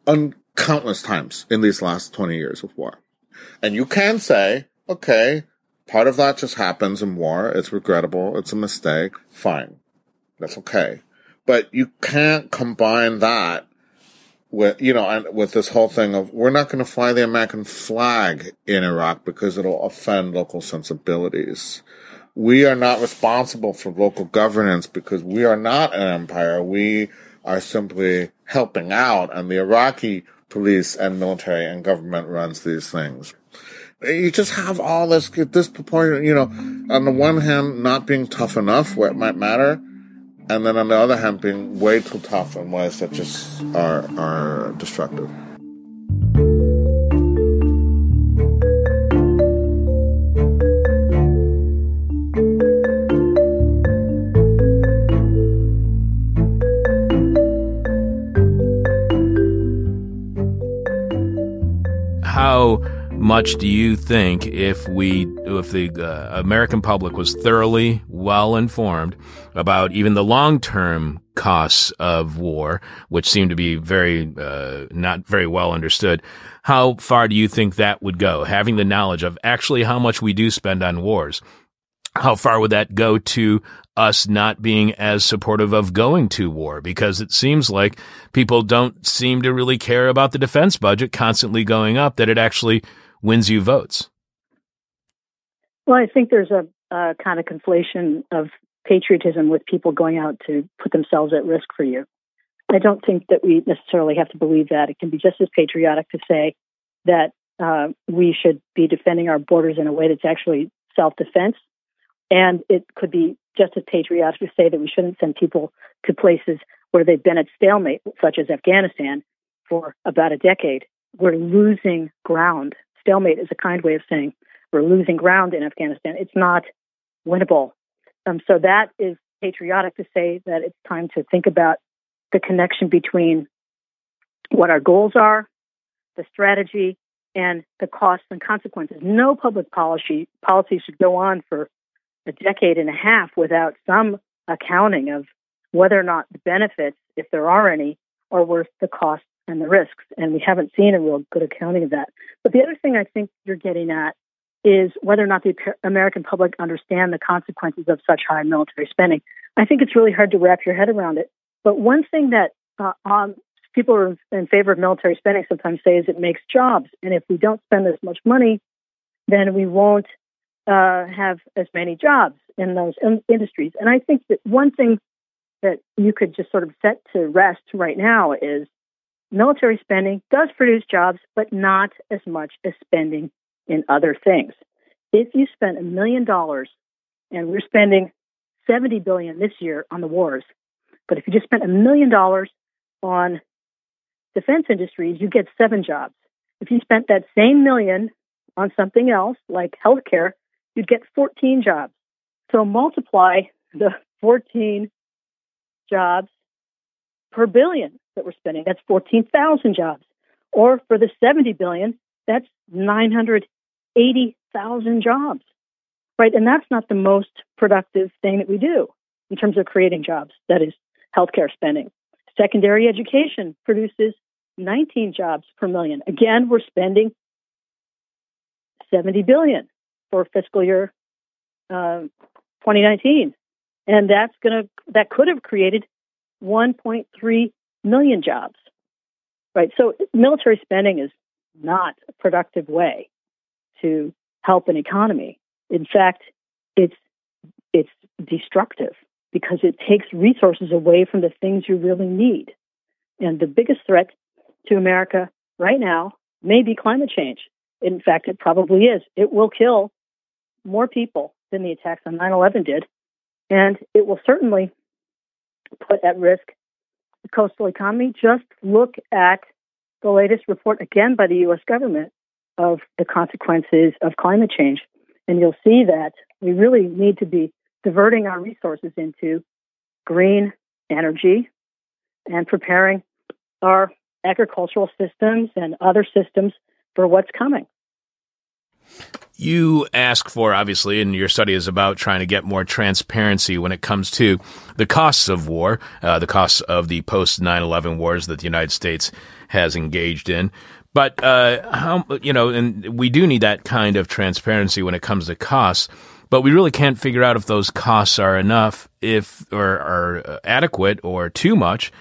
on countless times in these last 20 years of war. And you can say, okay, part of that just happens in war. It's regrettable. It's a mistake. Fine. That's okay. But you can't combine that with, you know, and with this whole thing of we're not going to fly the American flag in Iraq because it'll offend local sensibilities. We are not responsible for local governance because we are not an empire. We are simply helping out and the Iraqi police and military and government runs these things. You just have all this disproportionate, you know, on the one hand, not being tough enough where it might matter, and then on the other hand, being way too tough in ways that just are, are destructive. How much do you think if we if the uh, American public was thoroughly well informed about even the long-term costs of war which seem to be very uh, not very well understood how far do you think that would go having the knowledge of actually how much we do spend on wars how far would that go to us not being as supportive of going to war? Because it seems like people don't seem to really care about the defense budget constantly going up, that it actually wins you votes. Well, I think there's a, a kind of conflation of patriotism with people going out to put themselves at risk for you. I don't think that we necessarily have to believe that. It can be just as patriotic to say that uh, we should be defending our borders in a way that's actually self defense. And it could be just as patriotic to say that we shouldn't send people to places where they've been at stalemate, such as Afghanistan, for about a decade. We're losing ground. Stalemate is a kind way of saying we're losing ground in Afghanistan. It's not winnable. Um, so that is patriotic to say that it's time to think about the connection between what our goals are, the strategy, and the costs and consequences. No public policy policy should go on for a decade and a half without some accounting of whether or not the benefits, if there are any, are worth the costs and the risks. And we haven't seen a real good accounting of that. But the other thing I think you're getting at is whether or not the American public understand the consequences of such high military spending. I think it's really hard to wrap your head around it. But one thing that uh, um, people are in favor of military spending sometimes say is it makes jobs. And if we don't spend as much money, then we won't uh, have as many jobs in those in- industries. And I think that one thing that you could just sort of set to rest right now is military spending does produce jobs, but not as much as spending in other things. If you spent a million dollars and we're spending 70 billion this year on the wars, but if you just spent a million dollars on defense industries, you get seven jobs. If you spent that same million on something else like healthcare, you'd get 14 jobs. So multiply the 14 jobs per billion that we're spending. That's 14,000 jobs. Or for the 70 billion, that's 980,000 jobs. Right? And that's not the most productive thing that we do in terms of creating jobs. That is healthcare spending. Secondary education produces 19 jobs per million. Again, we're spending 70 billion for fiscal year uh, 2019, and that's going to that could have created 1.3 million jobs. Right. So military spending is not a productive way to help an economy. In fact, it's it's destructive because it takes resources away from the things you really need. And the biggest threat to America right now may be climate change. In fact, it probably is. It will kill more people than the attacks on 9 11 did. And it will certainly put at risk coastal economy. Just look at the latest report, again by the U.S. government, of the consequences of climate change. And you'll see that we really need to be diverting our resources into green energy and preparing our agricultural systems and other systems for what's coming. You ask for, obviously, and your study is about trying to get more transparency when it comes to the costs of war, uh, the costs of the post 9 11 wars that the United States has engaged in. But, uh, how, you know, and we do need that kind of transparency when it comes to costs but we really can't figure out if those costs are enough, if or are adequate or too much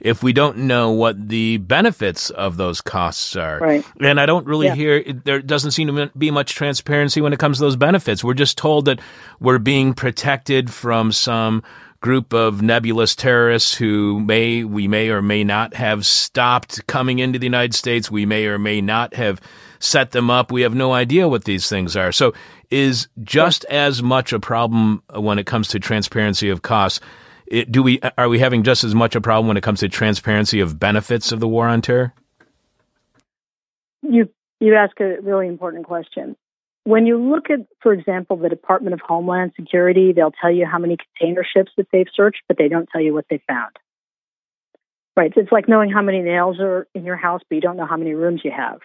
if we don't know what the benefits of those costs are. Right. And I don't really yeah. hear, there doesn't seem to be much transparency when it comes to those benefits. We're just told that we're being protected from some group of nebulous terrorists who may, we may or may not have stopped coming into the United States. We may or may not have set them up. We have no idea what these things are. So is just as much a problem when it comes to transparency of costs it, do we are we having just as much a problem when it comes to transparency of benefits of the war on terror? You you ask a really important question. When you look at, for example, the Department of Homeland Security, they'll tell you how many container ships that they've searched, but they don't tell you what they found. Right? It's like knowing how many nails are in your house, but you don't know how many rooms you have.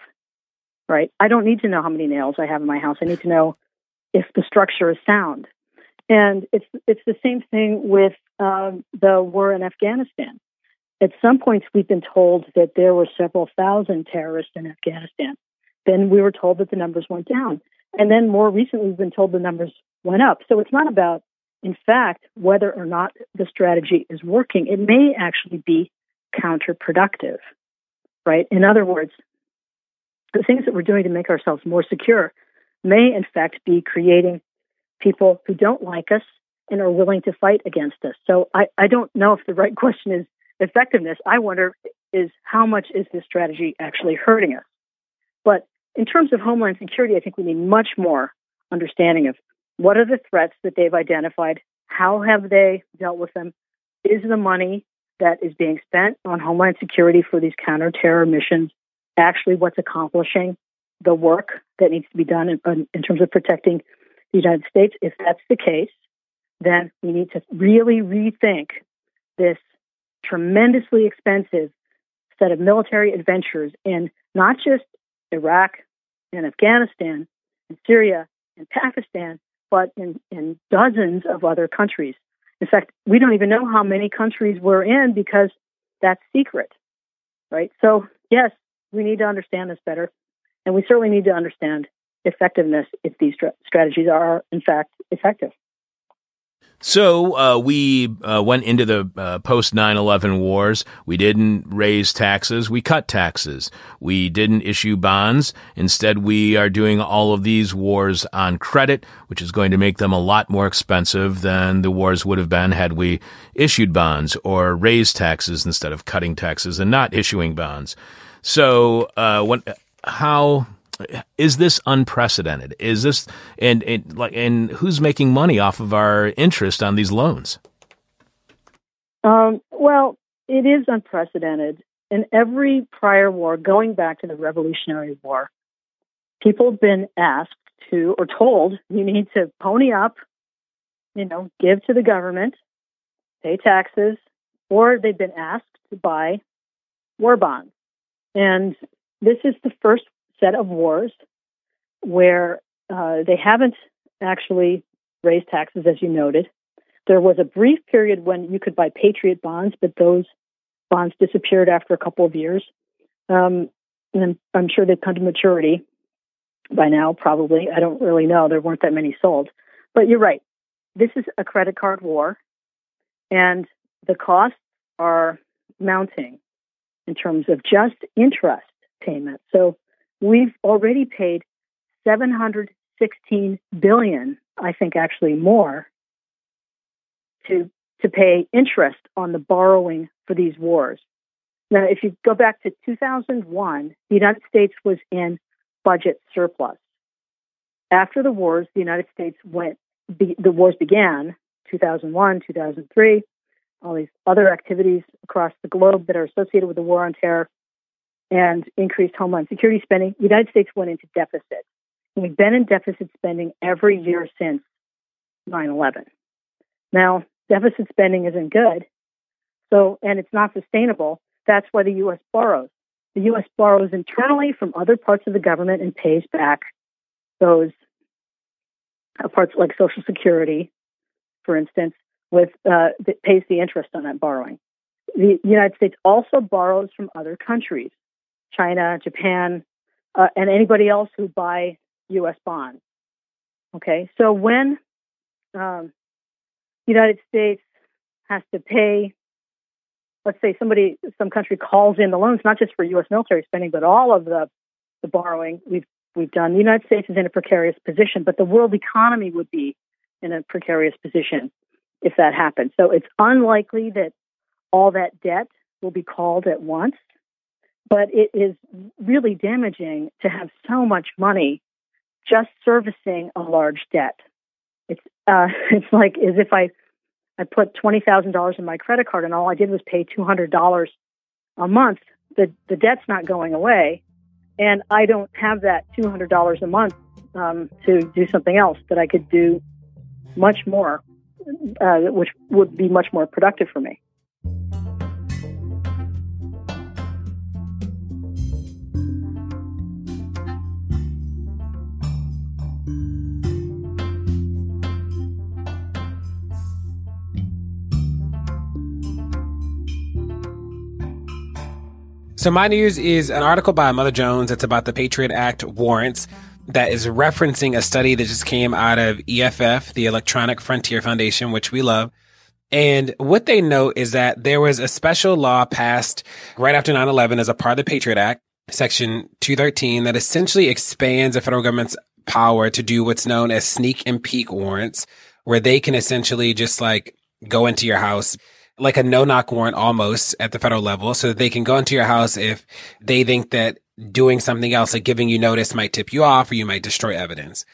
Right? I don't need to know how many nails I have in my house. I need to know if the structure is sound. And it's it's the same thing with um, the war in Afghanistan. At some points, we've been told that there were several thousand terrorists in Afghanistan. Then we were told that the numbers went down. And then more recently, we've been told the numbers went up. So it's not about, in fact, whether or not the strategy is working. It may actually be counterproductive, right? In other words, the things that we're doing to make ourselves more secure may, in fact, be creating people who don't like us and are willing to fight against us. So I, I don't know if the right question is effectiveness. I wonder is how much is this strategy actually hurting us? But in terms of homeland security, I think we need much more understanding of what are the threats that they've identified, how have they dealt with them, is the money that is being spent on homeland security for these counterterror missions actually what's accomplishing the work that needs to be done in, in terms of protecting the United States. If that's the case, then we need to really rethink this tremendously expensive set of military adventures in not just Iraq and Afghanistan and Syria and Pakistan, but in, in dozens of other countries. In fact, we don't even know how many countries we're in because that's secret, right? So, yes, we need to understand this better, and we certainly need to understand effectiveness if these strategies are, in fact, effective. So uh, we uh, went into the uh, post 9 11 wars. We didn't raise taxes. We cut taxes. We didn't issue bonds. Instead, we are doing all of these wars on credit, which is going to make them a lot more expensive than the wars would have been had we issued bonds or raised taxes instead of cutting taxes and not issuing bonds. So, uh, when, how is this unprecedented? Is this and, and like and who's making money off of our interest on these loans? Um, well, it is unprecedented. In every prior war, going back to the Revolutionary War, people have been asked to or told you need to pony up, you know, give to the government, pay taxes, or they've been asked to buy war bonds. And this is the first set of wars where uh, they haven't actually raised taxes, as you noted. There was a brief period when you could buy Patriot bonds, but those bonds disappeared after a couple of years. Um, and I'm sure they've come to maturity by now, probably. I don't really know. There weren't that many sold. But you're right. This is a credit card war, and the costs are mounting in terms of just interest payments. So We've already paid 716 billion, I think actually more, to to pay interest on the borrowing for these wars. Now, if you go back to 2001, the United States was in budget surplus. After the wars, the United States went, the, the wars began 2001, 2003, all these other activities across the globe that are associated with the war on terror and increased homeland security spending, the United States went into deficit. And we've been in deficit spending every year since 9 11. Now, deficit spending isn't good, so and it's not sustainable. That's why the U.S. borrows. The U.S. borrows internally from other parts of the government and pays back those uh, parts like Social Security, for instance, with uh, that pays the interest on that borrowing. The United States also borrows from other countries. China, Japan, uh, and anybody else who buy U.S. bonds. Okay, so when um, United States has to pay, let's say somebody, some country calls in the loans, not just for U.S. military spending, but all of the the borrowing we've we've done. The United States is in a precarious position, but the world economy would be in a precarious position if that happened. So it's unlikely that all that debt will be called at once but it is really damaging to have so much money just servicing a large debt. It's uh, it's like as if I I put twenty thousand dollars in my credit card and all I did was pay two hundred dollars a month. The the debt's not going away, and I don't have that two hundred dollars a month um, to do something else that I could do much more, uh, which would be much more productive for me. So my news is an article by Mother Jones. It's about the Patriot Act warrants. that is referencing a study that just came out of EFF, the Electronic Frontier Foundation, which we love. And what they note is that there was a special law passed right after 9-11 as a part of the Patriot Act, section 213, that essentially expands the federal government's power to do what's known as sneak and peek warrants, where they can essentially just like go into your house, like a no knock warrant almost at the federal level so that they can go into your house if they think that doing something else, like giving you notice might tip you off or you might destroy evidence.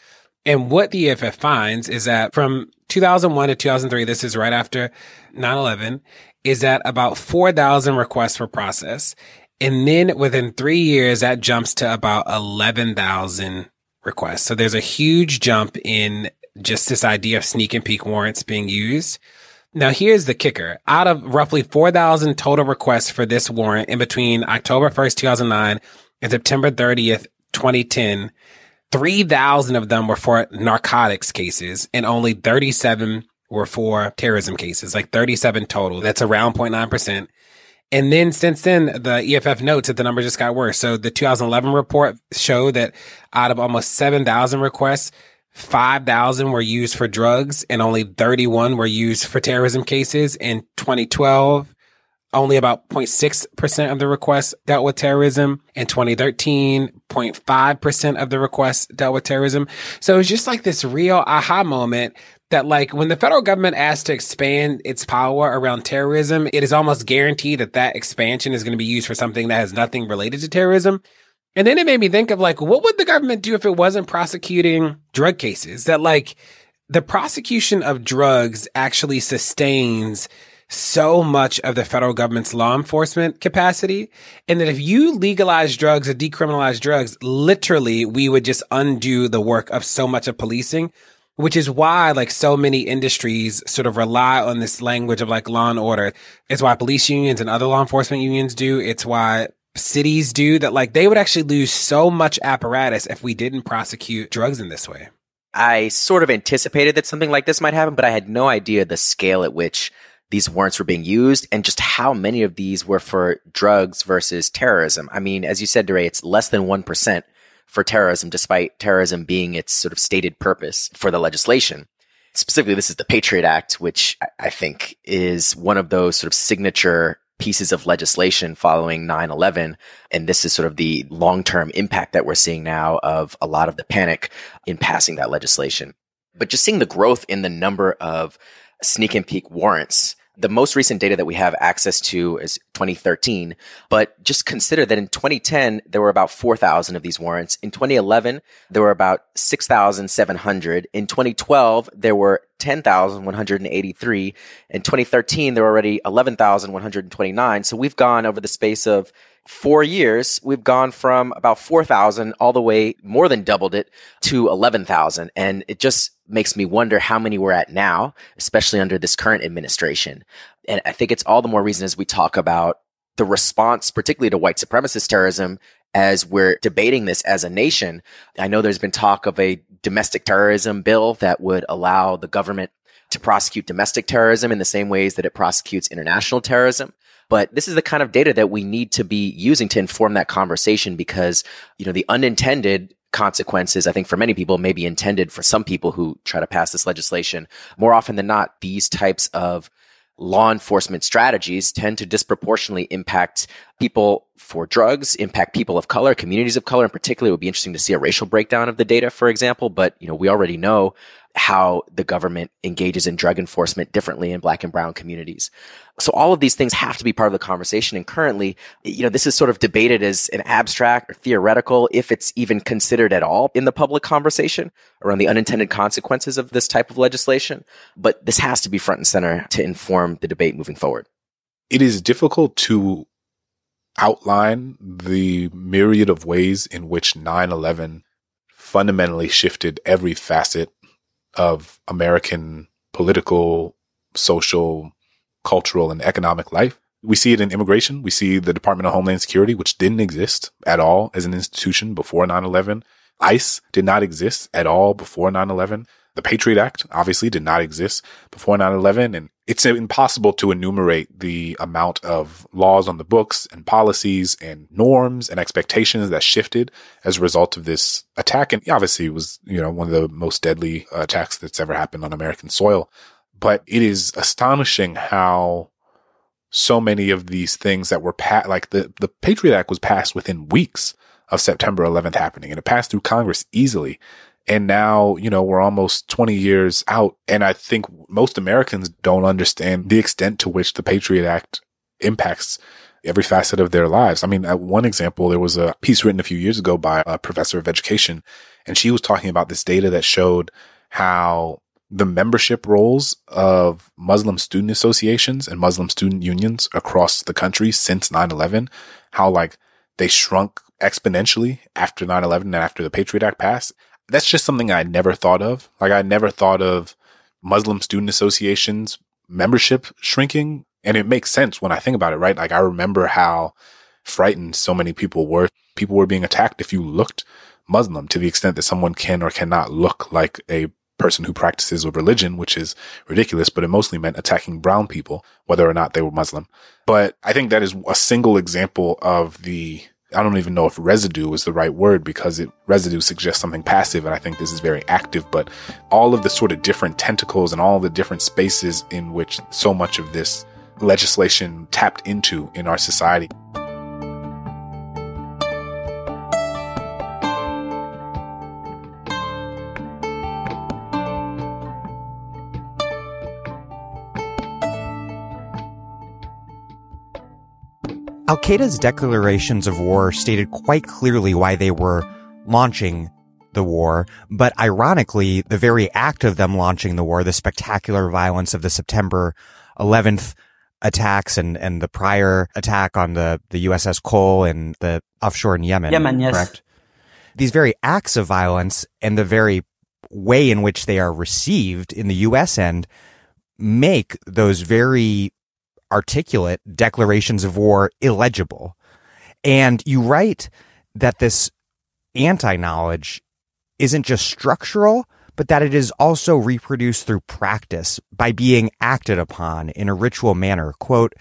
And what the EFF finds is that from 2001 to 2003, this is right after 9-11, is that about 4,000 requests were processed. And then within three years, that jumps to about 11,000 requests. So there's a huge jump in just this idea of sneak and peek warrants being used. Now, here's the kicker. Out of roughly 4,000 total requests for this warrant in between October 1st, 2009 and September 30th, 2010, 3,000 of them were for narcotics cases and only 37 were for terrorism cases, like 37 total. That's around 0.9%. And then since then, the EFF notes that the number just got worse. So the 2011 report showed that out of almost 7,000 requests, 5,000 were used for drugs and only 31 were used for terrorism cases. In 2012, only about 0.6% of the requests dealt with terrorism. In 2013, 0.5% of the requests dealt with terrorism. So it's just like this real aha moment that like when the federal government asks to expand its power around terrorism, it is almost guaranteed that that expansion is going to be used for something that has nothing related to terrorism. And then it made me think of like, what would the government do if it wasn't prosecuting drug cases? That like the prosecution of drugs actually sustains so much of the federal government's law enforcement capacity. And that if you legalize drugs or decriminalize drugs, literally we would just undo the work of so much of policing, which is why like so many industries sort of rely on this language of like law and order. It's why police unions and other law enforcement unions do. It's why cities do that like they would actually lose so much apparatus if we didn't prosecute drugs in this way. I sort of anticipated that something like this might happen, but I had no idea the scale at which these warrants were being used and just how many of these were for drugs versus terrorism. I mean, as you said, DeRay, it's less than 1% for terrorism, despite terrorism being its sort of stated purpose for the legislation. Specifically, this is the Patriot Act, which I think is one of those sort of signature pieces of legislation following 9-11. And this is sort of the long-term impact that we're seeing now of a lot of the panic in passing that legislation. But just seeing the growth in the number of sneak and peek warrants the most recent data that we have access to is 2013, but just consider that in 2010, there were about 4,000 of these warrants. In 2011, there were about 6,700. In 2012, there were 10,183. In 2013, there were already 11,129. So we've gone over the space of four years, we've gone from about 4,000 all the way more than doubled it to 11,000. And it just makes me wonder how many we're at now, especially under this current administration. And I think it's all the more reason as we talk about the response, particularly to white supremacist terrorism, as we're debating this as a nation. I know there's been talk of a domestic terrorism bill that would allow the government to prosecute domestic terrorism in the same ways that it prosecutes international terrorism. But this is the kind of data that we need to be using to inform that conversation because, you know, the unintended consequences, I think for many people may be intended for some people who try to pass this legislation. More often than not, these types of law enforcement strategies tend to disproportionately impact people for drugs, impact people of color, communities of color in particular. It would be interesting to see a racial breakdown of the data, for example. But, you know, we already know how the government engages in drug enforcement differently in black and brown communities. So all of these things have to be part of the conversation. And currently, you know, this is sort of debated as an abstract or theoretical, if it's even considered at all in the public conversation around the unintended consequences of this type of legislation. But this has to be front and center to inform the debate moving forward. It is difficult to outline the myriad of ways in which 9-11 fundamentally shifted every facet of American political, social, cultural, and economic life. We see it in immigration. We see the Department of Homeland Security, which didn't exist at all as an institution before 9-11. ICE did not exist at all before 9-11. The Patriot Act obviously did not exist before 9-11. And it's impossible to enumerate the amount of laws on the books and policies and norms and expectations that shifted as a result of this attack. And obviously it was, you know, one of the most deadly attacks that's ever happened on American soil. But it is astonishing how so many of these things that were passed, like the, the Patriot Act was passed within weeks of September 11th happening and it passed through Congress easily. And now, you know, we're almost 20 years out. And I think most Americans don't understand the extent to which the Patriot Act impacts every facet of their lives. I mean, at one example, there was a piece written a few years ago by a professor of education, and she was talking about this data that showed how the membership rolls of Muslim student associations and Muslim student unions across the country since 9-11, how like they shrunk exponentially after 9-11 and after the Patriot Act passed that's just something I never thought of. Like I never thought of Muslim student associations membership shrinking. And it makes sense when I think about it, right? Like I remember how frightened so many people were. People were being attacked if you looked Muslim to the extent that someone can or cannot look like a person who practices a religion, which is ridiculous, but it mostly meant attacking brown people, whether or not they were Muslim. But I think that is a single example of the I don't even know if residue is the right word because it residue suggests something passive. And I think this is very active, but all of the sort of different tentacles and all the different spaces in which so much of this legislation tapped into in our society. Al Qaeda's declarations of war stated quite clearly why they were launching the war, but ironically, the very act of them launching the war, the spectacular violence of the September 11th attacks and, and the prior attack on the, the USS Cole and the offshore in Yemen. Yemen, yes. Correct? These very acts of violence and the very way in which they are received in the U.S. end make those very articulate declarations of war illegible. And you write that this anti knowledge isn't just structural, but that it is also reproduced through practice by being acted upon in a ritual manner. Quote,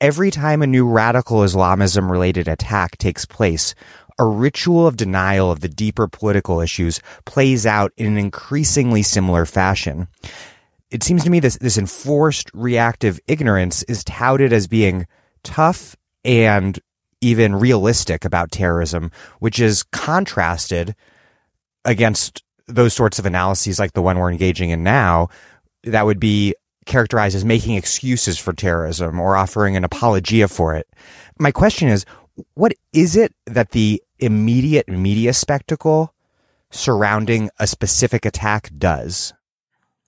every time a new radical Islamism related attack takes place, a ritual of denial of the deeper political issues plays out in an increasingly similar fashion it seems to me this this enforced reactive ignorance is touted as being tough and even realistic about terrorism, which is contrasted against those sorts of analyses like the one we're engaging in now that would be characterized as making excuses for terrorism or offering an apologia for it. My question is, what is it that the immediate media spectacle surrounding a specific attack does?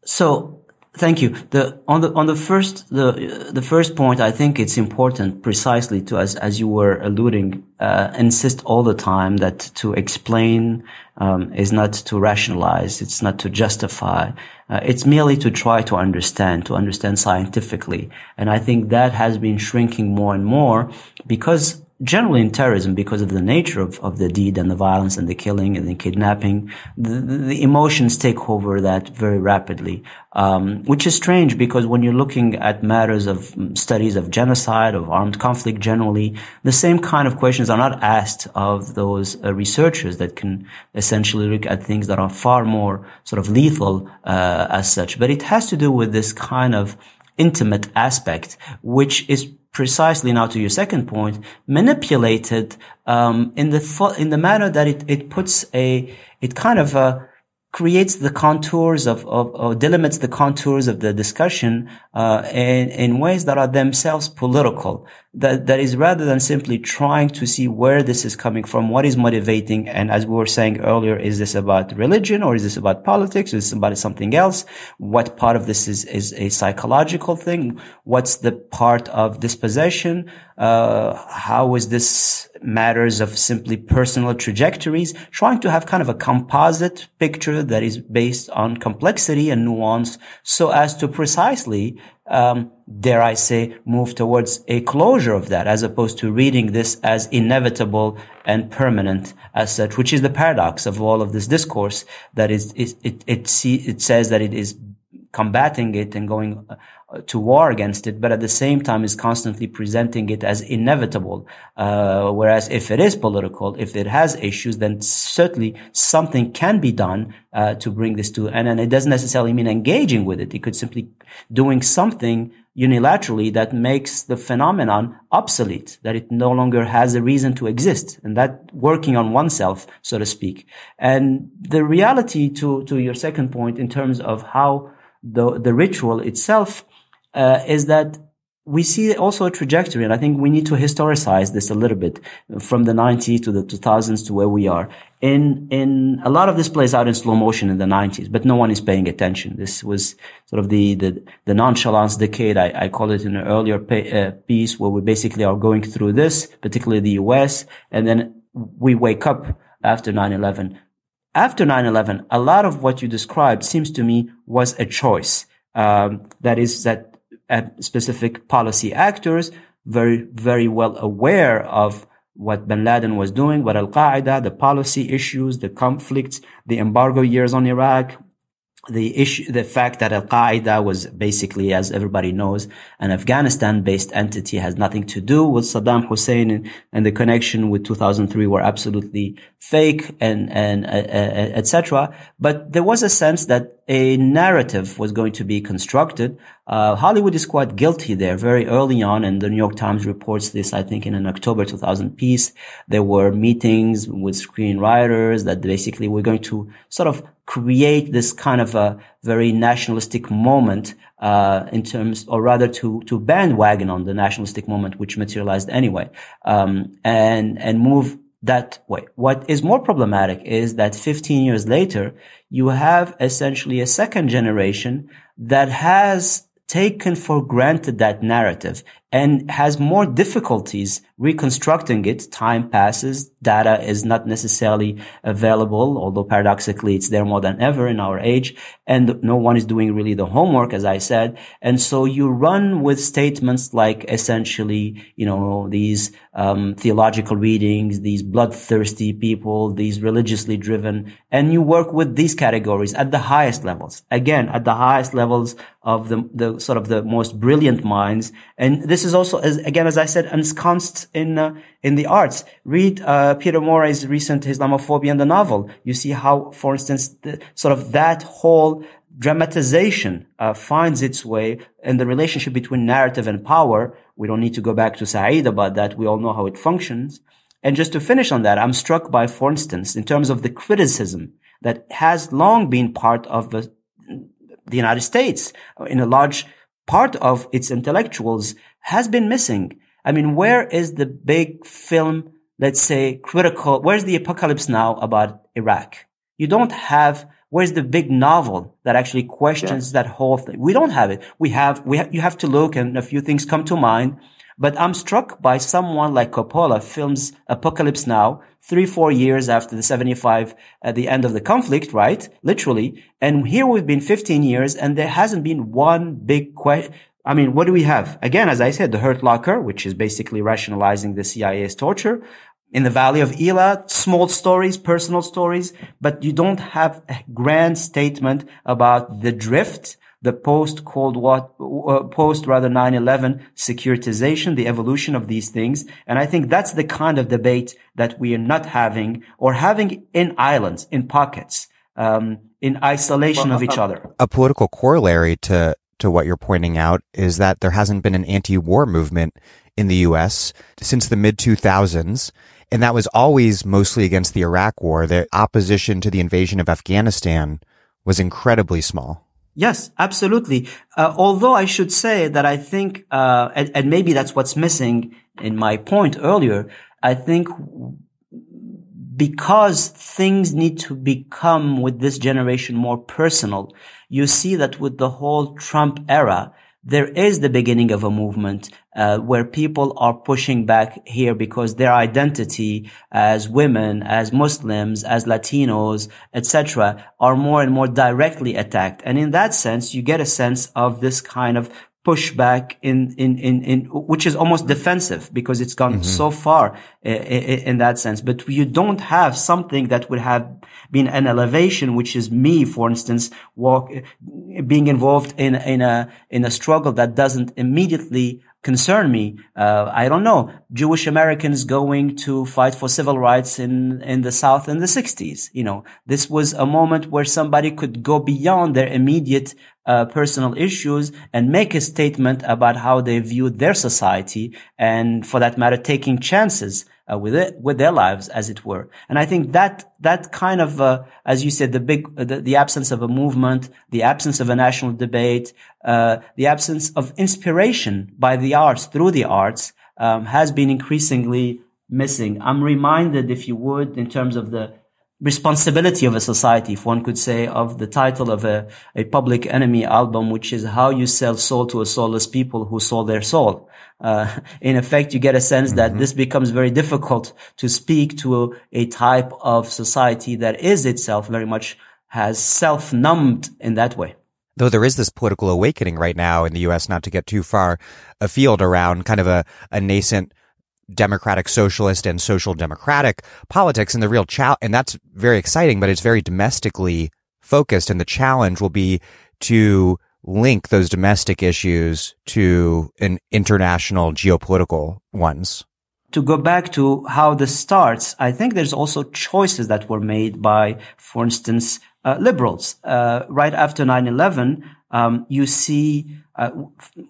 So Thank you. The, on the, on the first, the, the first point, I think it's important precisely to, as, as you were alluding, uh, insist all the time that to explain, um, is not to rationalize. It's not to justify. Uh, it's merely to try to understand, to understand scientifically. And I think that has been shrinking more and more because generally in terrorism because of the nature of, of the deed and the violence and the killing and the kidnapping, the, the emotions take over that very rapidly, um, which is strange because when you're looking at matters of studies of genocide, of armed conflict generally, the same kind of questions are not asked of those uh, researchers that can essentially look at things that are far more sort of lethal uh, as such. But it has to do with this kind of intimate aspect, which is precisely now to your second point, manipulated um, in the in the manner that it it puts a it kind of uh, creates the contours of, of, or delimits the contours of the discussion uh, in, in ways that are themselves political. That that is rather than simply trying to see where this is coming from, what is motivating, and as we were saying earlier, is this about religion or is this about politics? Or Is this about something else? What part of this is is a psychological thing? What's the part of dispossession? Uh, how is this matters of simply personal trajectories, trying to have kind of a composite picture that is based on complexity and nuance so as to precisely, um, dare I say, move towards a closure of that as opposed to reading this as inevitable and permanent as such, which is the paradox of all of this discourse that is, is it, it, see, it says that it is combating it and going uh, to war against it, but at the same time is constantly presenting it as inevitable. Uh, whereas if it is political, if it has issues, then certainly something can be done uh, to bring this to, and, and it doesn't necessarily mean engaging with it. It could simply doing something unilaterally that makes the phenomenon obsolete, that it no longer has a reason to exist, and that working on oneself, so to speak. And the reality to, to your second point in terms of how the, the ritual itself uh, is that we see also a trajectory, and I think we need to historicize this a little bit from the 90s to the 2000s to where we are. In in a lot of this plays out in slow motion in the 90s, but no one is paying attention. This was sort of the the, the nonchalance decade. I, I call it in an earlier uh, piece where we basically are going through this, particularly the U.S., and then we wake up after 9/11. After 9/11, a lot of what you described seems to me was a choice. Um, that is that specific policy actors, very, very well aware of what bin Laden was doing, what Al Qaeda, the policy issues, the conflicts, the embargo years on Iraq, the issue, the fact that Al Qaeda was basically, as everybody knows, an Afghanistan-based entity has nothing to do with Saddam Hussein, and, and the connection with 2003 were absolutely fake, and and uh, uh, etc. But there was a sense that a narrative was going to be constructed. Uh, Hollywood is quite guilty there very early on, and the New York Times reports this, I think, in an October 2000 piece. There were meetings with screenwriters that basically were going to sort of create this kind of a very nationalistic moment, uh, in terms, or rather to, to bandwagon on the nationalistic moment, which materialized anyway, um, and, and move that way. What is more problematic is that 15 years later, you have essentially a second generation that has taken for granted that narrative and has more difficulties reconstructing it. Time passes. Data is not necessarily available, although paradoxically it's there more than ever in our age. And no one is doing really the homework, as I said. And so you run with statements like essentially, you know, these um, theological readings, these bloodthirsty people, these religiously driven, and you work with these categories at the highest levels. Again, at the highest levels of the, the sort of the most brilliant minds. And this is also, as, again, as I said, ensconced in, uh, in the arts. Read, uh, Peter Morey's recent Islamophobia in the novel. You see how, for instance, the, sort of that whole dramatization uh, finds its way in the relationship between narrative and power. We don't need to go back to Said about that. We all know how it functions. And just to finish on that, I'm struck by, for instance, in terms of the criticism that has long been part of the, the United States in a large part of its intellectuals has been missing. I mean, where mm. is the big film, let's say critical, where's the apocalypse now about Iraq? You don't have Where's the big novel that actually questions yeah. that whole thing? We don't have it. We have, we ha- you have to look and a few things come to mind. But I'm struck by someone like Coppola films Apocalypse Now three, four years after the 75 at the end of the conflict, right? Literally. And here we've been 15 years and there hasn't been one big question. I mean, what do we have? Again, as I said, the Hurt Locker, which is basically rationalizing the CIA's torture in the Valley of Elah, small stories, personal stories, but you don't have a grand statement about the drift, the post Cold War, uh, post rather 9-11 securitization, the evolution of these things. And I think that's the kind of debate that we are not having or having in islands, in pockets, um, in isolation of each other. A political corollary to, to what you're pointing out is that there hasn't been an anti-war movement in the U.S. since the mid 2000s. And that was always mostly against the Iraq war. The opposition to the invasion of Afghanistan was incredibly small. Yes, absolutely. Uh, although I should say that I think, uh, and, and, maybe that's what's missing in my point earlier. I think because things need to become with this generation more personal, you see that with the whole Trump era, there is the beginning of a movement uh, where people are pushing back here because their identity as women, as Muslims, as Latinos, etc., are more and more directly attacked. And in that sense, you get a sense of this kind of pushback in, in, in, in, which is almost mm-hmm. defensive because it's gone mm-hmm. so far in, in, that sense. But you don't have something that would have been an elevation, which is me, for instance, walk, being involved in, in a, in a struggle that doesn't immediately concern me. Uh, I don't know. Jewish Americans going to fight for civil rights in, in the South in the 60s. You know, this was a moment where somebody could go beyond their immediate uh, personal issues and make a statement about how they viewed their society and for that matter, taking chances uh, with it, with their lives, as it were. And I think that, that kind of, uh, as you said, the big, uh, the, the, absence of a movement, the absence of a national debate, uh, the absence of inspiration by the arts through the arts, um, has been increasingly missing. I'm reminded, if you would, in terms of the responsibility of a society, if one could say, of the title of a, a public enemy album, which is how you sell soul to a soulless people who sold their soul. Uh, in effect, you get a sense mm-hmm. that this becomes very difficult to speak to a, a type of society that is itself very much has self-numbed in that way. Though there is this political awakening right now in the U.S., not to get too far afield around kind of a, a nascent democratic socialist and social democratic politics and the real challenge, and that's very exciting, but it's very domestically focused. And the challenge will be to link those domestic issues to an international geopolitical ones. To go back to how this starts, I think there's also choices that were made by, for instance, uh, liberals. Uh, right after 9-11, um, you see uh,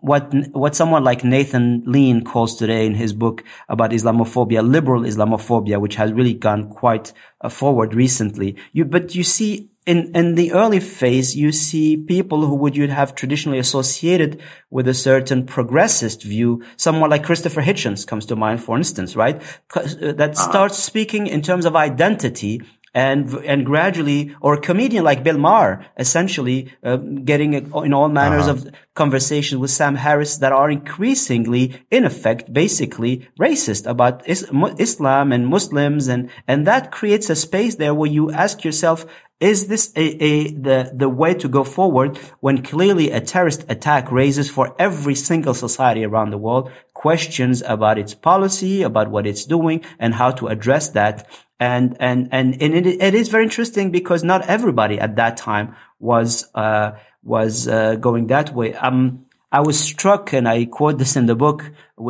what what someone like Nathan Lean calls today in his book about Islamophobia, liberal Islamophobia, which has really gone quite uh, forward recently. You, but you see in, in the early phase, you see people who would you'd have traditionally associated with a certain progressist view. Someone like Christopher Hitchens comes to mind, for instance, right? Uh, that uh-huh. starts speaking in terms of identity and and gradually, or a comedian like Bill Maher, essentially uh, getting in all manners uh-huh. of conversations with Sam Harris that are increasingly, in effect, basically racist about is- Islam and Muslims, and and that creates a space there where you ask yourself, is this a, a, the, the way to go forward when clearly a terrorist attack raises for every single society around the world questions about its policy, about what it's doing and how to address that? And, and, and, and it, it is very interesting because not everybody at that time was, uh, was, uh, going that way. Um, I was struck, and I quote this in the book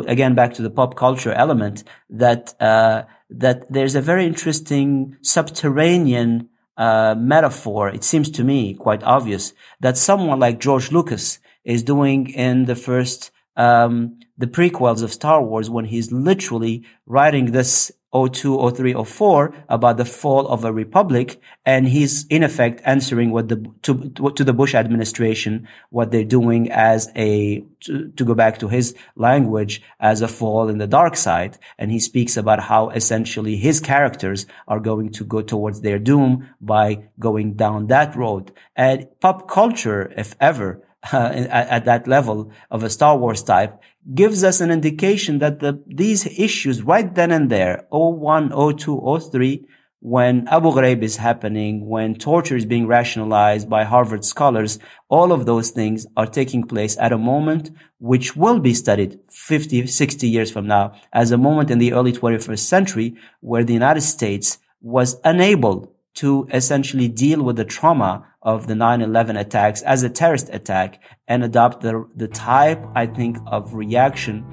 again, back to the pop culture element that uh, that there's a very interesting subterranean uh, metaphor, it seems to me quite obvious that someone like George Lucas is doing in the first, um, the prequels of Star Wars when he's literally writing this 02, 03, 04 about the fall of a republic. And he's in effect answering what the, to, to the Bush administration, what they're doing as a, to, to go back to his language as a fall in the dark side. And he speaks about how essentially his characters are going to go towards their doom by going down that road. And pop culture, if ever, at, at, that level of a Star Wars type gives us an indication that the, these issues right then and there, 01, 02, 03, when Abu Ghraib is happening, when torture is being rationalized by Harvard scholars, all of those things are taking place at a moment which will be studied 50, 60 years from now as a moment in the early 21st century where the United States was unable to essentially deal with the trauma of the 9-11 attacks as a terrorist attack and adopt the, the type, I think, of reaction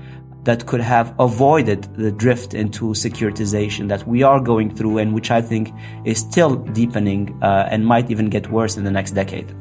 that could have avoided the drift into securitization that we are going through and which I think is still deepening uh, and might even get worse in the next decade.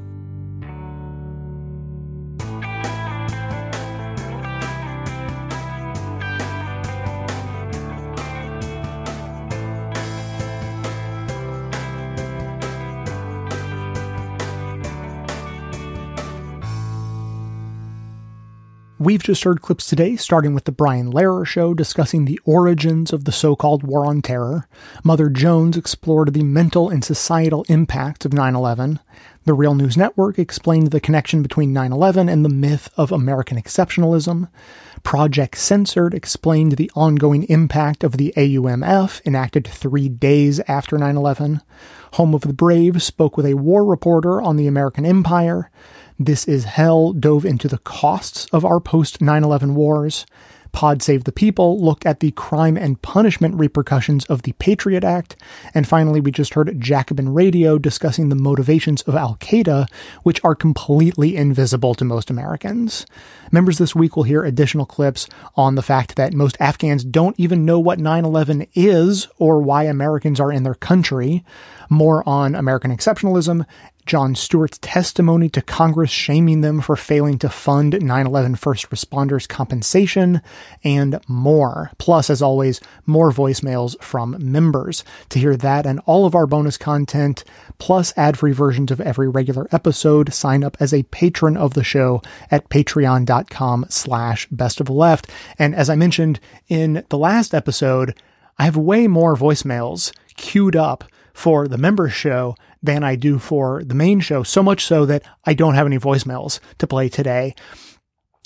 We've just heard clips today, starting with The Brian Lehrer Show discussing the origins of the so called War on Terror. Mother Jones explored the mental and societal impact of 9 11. The Real News Network explained the connection between 9 11 and the myth of American exceptionalism. Project Censored explained the ongoing impact of the AUMF, enacted three days after 9 11. Home of the Brave spoke with a war reporter on the American Empire. This is Hell dove into the costs of our post 9 11 wars. Pod Save the People looked at the crime and punishment repercussions of the Patriot Act. And finally, we just heard Jacobin Radio discussing the motivations of Al Qaeda, which are completely invisible to most Americans. Members this week will hear additional clips on the fact that most Afghans don't even know what 9 11 is or why Americans are in their country. More on American exceptionalism Jon Stewart's testimony to Congress shaming them for failing to fund 9 11 first responders compensation, and more. Plus, as always, more voicemails from members. To hear that and all of our bonus content, plus ad free versions of every regular episode, sign up as a patron of the show at patreon.com slash best of the left. And as I mentioned in the last episode, I have way more voicemails queued up for the members show than I do for the main show, so much so that I don't have any voicemails to play today.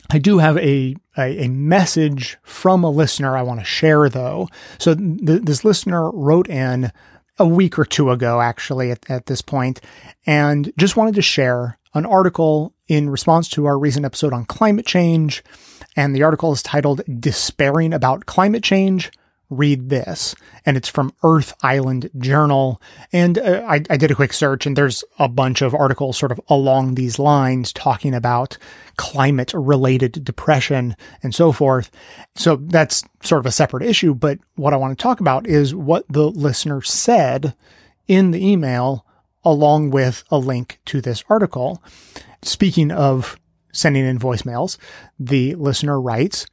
I do have a, a, a message from a listener I want to share though. So th- this listener wrote in a week or two ago, actually, at, at this point, and just wanted to share an article in response to our recent episode on climate change. And the article is titled Despairing About Climate Change read this. And it's from Earth Island Journal. And uh, I, I, did a quick search and there's a bunch of articles sort of along these lines talking about climate related depression and so forth. So that's sort of a separate issue. But what I want to talk about is what the listener said in the email along with a link to this article. Speaking of sending in voicemails, the listener writes,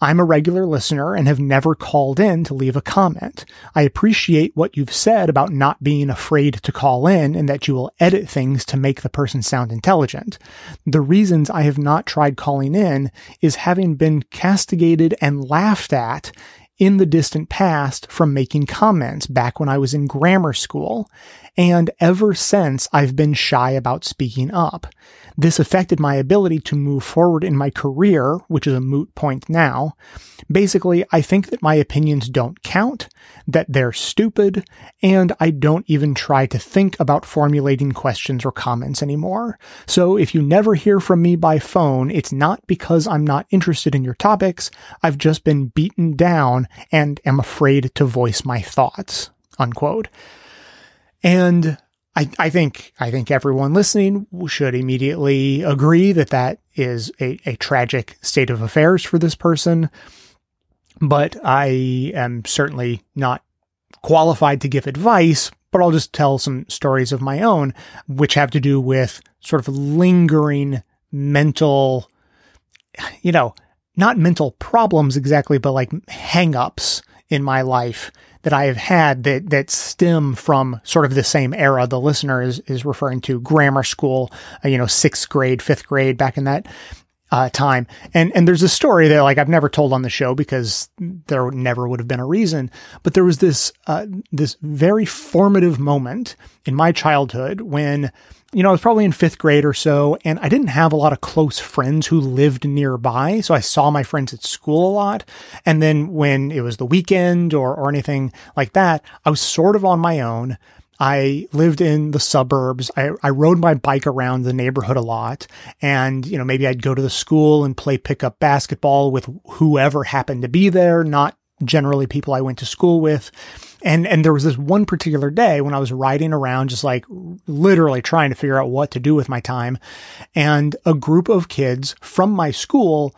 I'm a regular listener and have never called in to leave a comment. I appreciate what you've said about not being afraid to call in and that you will edit things to make the person sound intelligent. The reasons I have not tried calling in is having been castigated and laughed at in the distant past from making comments back when I was in grammar school. And ever since I've been shy about speaking up. This affected my ability to move forward in my career, which is a moot point now. Basically, I think that my opinions don't count, that they're stupid, and I don't even try to think about formulating questions or comments anymore. So if you never hear from me by phone, it's not because I'm not interested in your topics. I've just been beaten down and am afraid to voice my thoughts. Unquote. And I, I think I think everyone listening should immediately agree that that is a, a tragic state of affairs for this person. But I am certainly not qualified to give advice, but I'll just tell some stories of my own, which have to do with sort of lingering mental, you know, not mental problems exactly, but like hangups in my life that I have had that that stem from sort of the same era the listener is is referring to grammar school, uh, you know, sixth grade, fifth grade, back in that uh, time. And and there's a story that like I've never told on the show because there never would have been a reason. But there was this uh, this very formative moment in my childhood when you know, I was probably in fifth grade or so, and I didn't have a lot of close friends who lived nearby. So I saw my friends at school a lot. And then when it was the weekend or, or anything like that, I was sort of on my own. I lived in the suburbs. I, I rode my bike around the neighborhood a lot. And, you know, maybe I'd go to the school and play pickup basketball with whoever happened to be there, not generally people I went to school with. And, and there was this one particular day when I was riding around, just like literally trying to figure out what to do with my time. And a group of kids from my school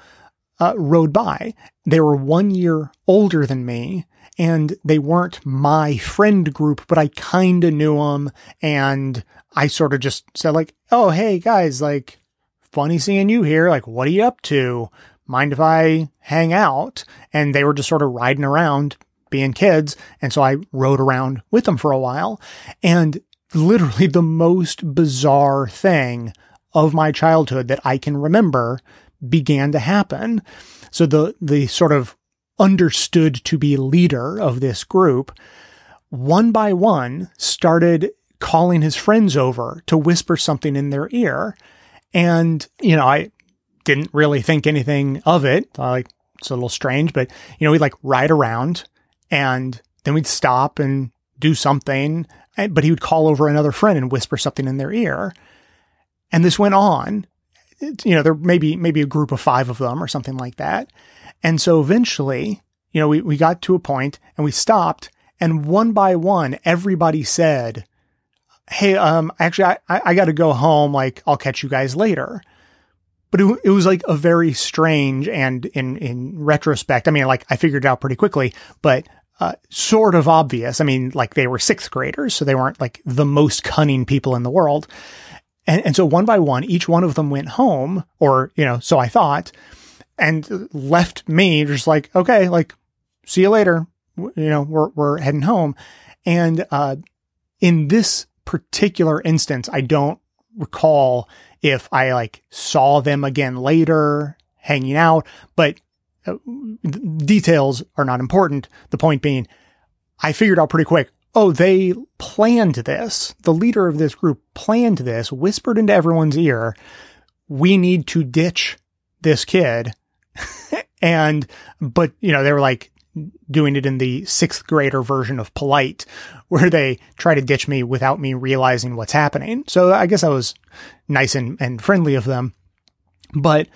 uh, rode by. They were one year older than me and they weren't my friend group, but I kind of knew them. And I sort of just said like, Oh, hey guys, like funny seeing you here. Like, what are you up to? Mind if I hang out? And they were just sort of riding around being kids. And so I rode around with them for a while and literally the most bizarre thing of my childhood that I can remember began to happen. So the, the sort of understood to be leader of this group, one by one started calling his friends over to whisper something in their ear. And, you know, I didn't really think anything of it. Like, it's a little strange, but you know, we'd like ride around and then we'd stop and do something, but he would call over another friend and whisper something in their ear. And this went on. you know, there may be maybe a group of five of them or something like that. And so eventually, you know, we, we got to a point and we stopped and one by one, everybody said, Hey, um, actually, I, I got to go home. Like, I'll catch you guys later. But it, it was like a very strange and in, in retrospect, I mean, like I figured it out pretty quickly, but uh, sort of obvious. I mean, like they were sixth graders, so they weren't like the most cunning people in the world. And, and so one by one, each one of them went home, or, you know, so I thought, and left me just like, okay, like, see you later. You know, we're, we're heading home. And, uh, in this particular instance, I don't recall if I like saw them again later hanging out, but uh, details are not important. The point being, I figured out pretty quick. Oh, they planned this. The leader of this group planned this, whispered into everyone's ear. We need to ditch this kid. and, but, you know, they were like doing it in the sixth grader version of polite, where they try to ditch me without me realizing what's happening. So I guess I was nice and, and friendly of them. But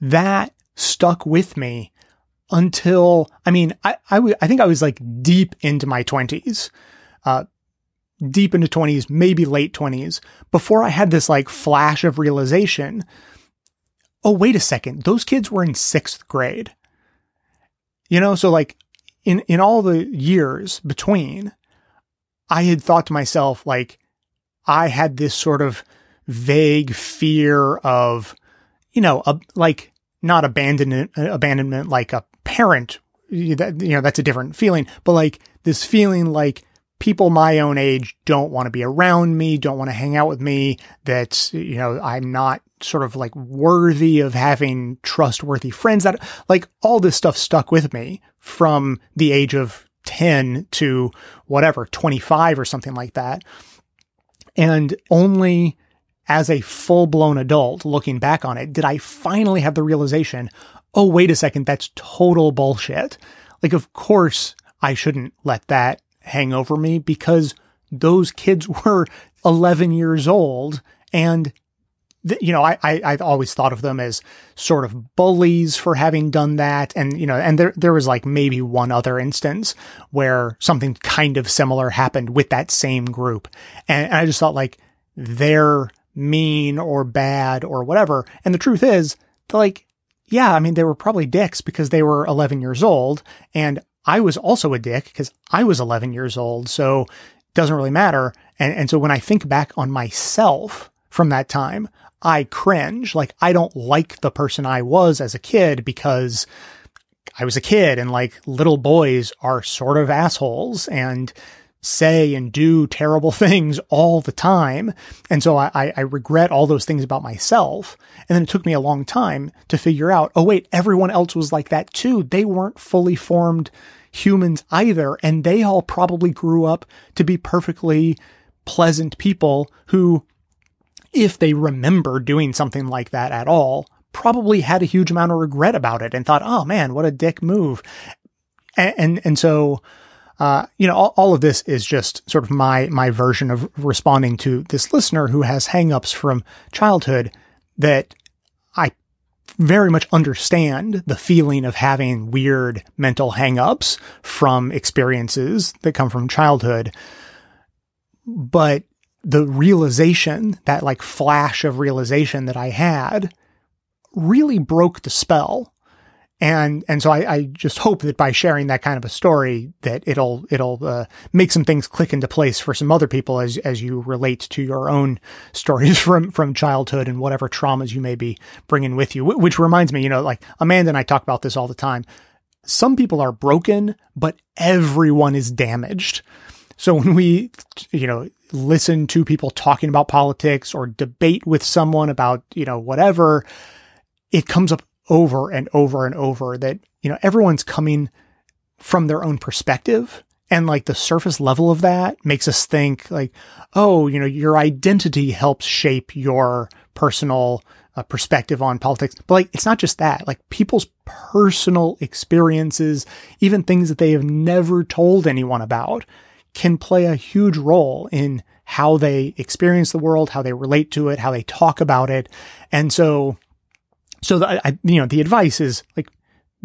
that stuck with me until, I mean, I, I, w- I think I was like deep into my twenties, uh, deep into twenties, maybe late twenties before I had this like flash of realization. Oh, wait a second. Those kids were in sixth grade. You know, so like in, in all the years between, I had thought to myself, like, I had this sort of vague fear of, you know, a, like not abandonment, abandonment like a parent. That, you know, that's a different feeling, but like this feeling like people my own age don't want to be around me, don't want to hang out with me, that, you know, I'm not sort of like worthy of having trustworthy friends that like all this stuff stuck with me from the age of 10 to whatever, 25 or something like that. And only as a full blown adult looking back on it, did I finally have the realization, oh, wait a second, that's total bullshit. Like, of course, I shouldn't let that hang over me because those kids were 11 years old and you know, I, I, I always thought of them as sort of bullies for having done that. And, you know, and there, there was like maybe one other instance where something kind of similar happened with that same group. And, and I just thought like they're mean or bad or whatever. And the truth is, like, yeah, I mean, they were probably dicks because they were 11 years old. And I was also a dick because I was 11 years old. So it doesn't really matter. And, and so when I think back on myself from that time, I cringe. Like, I don't like the person I was as a kid because I was a kid and like little boys are sort of assholes. And say and do terrible things all the time. And so I, I regret all those things about myself. And then it took me a long time to figure out, oh, wait, everyone else was like that too. They weren't fully formed humans either. And they all probably grew up to be perfectly pleasant people who, if they remember doing something like that at all, probably had a huge amount of regret about it and thought, oh man, what a dick move. And, and, and so, uh, you know, all, all, of this is just sort of my my version of responding to this listener who has hangups from childhood that I very much understand the feeling of having weird mental hangups from experiences that come from childhood. But the realization, that like flash of realization that I had really broke the spell. And and so I, I, just hope that by sharing that kind of a story that it'll it'll uh, make some things click into place for some other people as as you relate to your own stories from from childhood and whatever traumas you may be bringing with you. Which reminds me you know like Amanda and I talk about this all the time. Some people are broken but everyone is damaged. So when we you know listen to people talking about politics or debate with someone about you know whatever it comes up over and over and over that, you know, everyone's coming from their own perspective. And like the surface level of that makes us think like, oh, you know, your identity helps shape your personal uh, perspective on politics. But like, it's not just that. Like people's personal experiences, even things that they have never told anyone about, can play a huge role in how they experience the world, how they relate to it, how they talk about it. And so, so the, I, you know, the advice is like,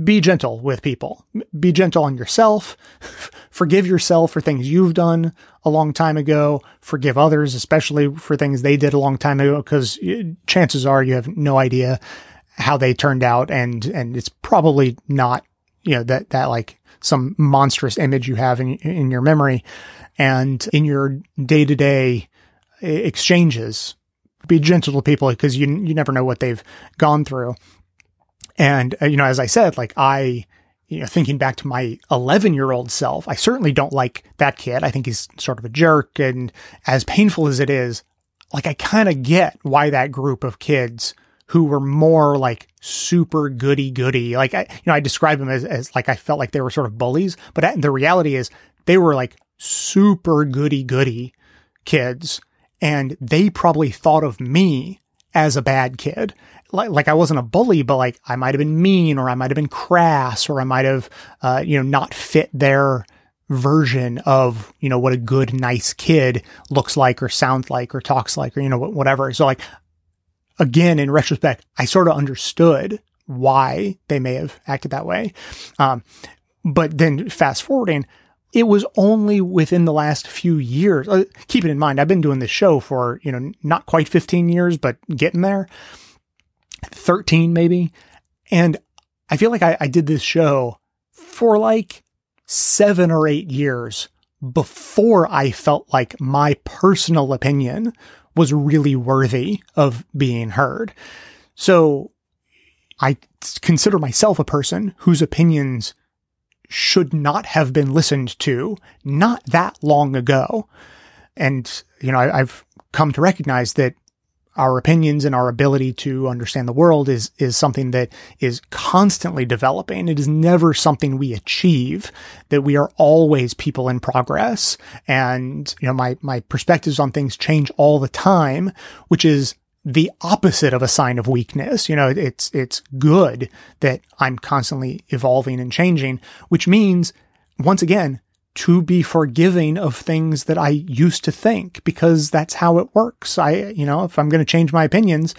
be gentle with people. Be gentle on yourself. Forgive yourself for things you've done a long time ago. Forgive others, especially for things they did a long time ago, because eh, chances are you have no idea how they turned out. And, and it's probably not, you know, that, that like some monstrous image you have in, in your memory and in your day to day exchanges. Be gentle to people because you, you never know what they've gone through. And, uh, you know, as I said, like I, you know, thinking back to my 11 year old self, I certainly don't like that kid. I think he's sort of a jerk. And as painful as it is, like I kind of get why that group of kids who were more like super goody goody, like I, you know, I describe them as, as like I felt like they were sort of bullies, but the reality is they were like super goody goody kids. And they probably thought of me as a bad kid like, like I wasn't a bully, but like I might have been mean or I might have been crass or I might have, uh, you know, not fit their version of, you know, what a good, nice kid looks like or sounds like or talks like or, you know, whatever. So like, again, in retrospect, I sort of understood why they may have acted that way. Um, but then fast forwarding, it was only within the last few years. Uh, keep it in mind, I've been doing this show for, you know, not quite 15 years, but getting there. 13 maybe. And I feel like I, I did this show for like seven or eight years before I felt like my personal opinion was really worthy of being heard. So I consider myself a person whose opinions should not have been listened to not that long ago. And, you know, I, have come to recognize that our opinions and our ability to understand the world is is something that is constantly developing. It is never something we achieve. That we are always people in progress, and you know my my perspectives on things change all the time, which is the opposite of a sign of weakness. You know, it's it's good that I'm constantly evolving and changing, which means once again to be forgiving of things that I used to think because that's how it works. I, you know, if I'm going to change my opinions,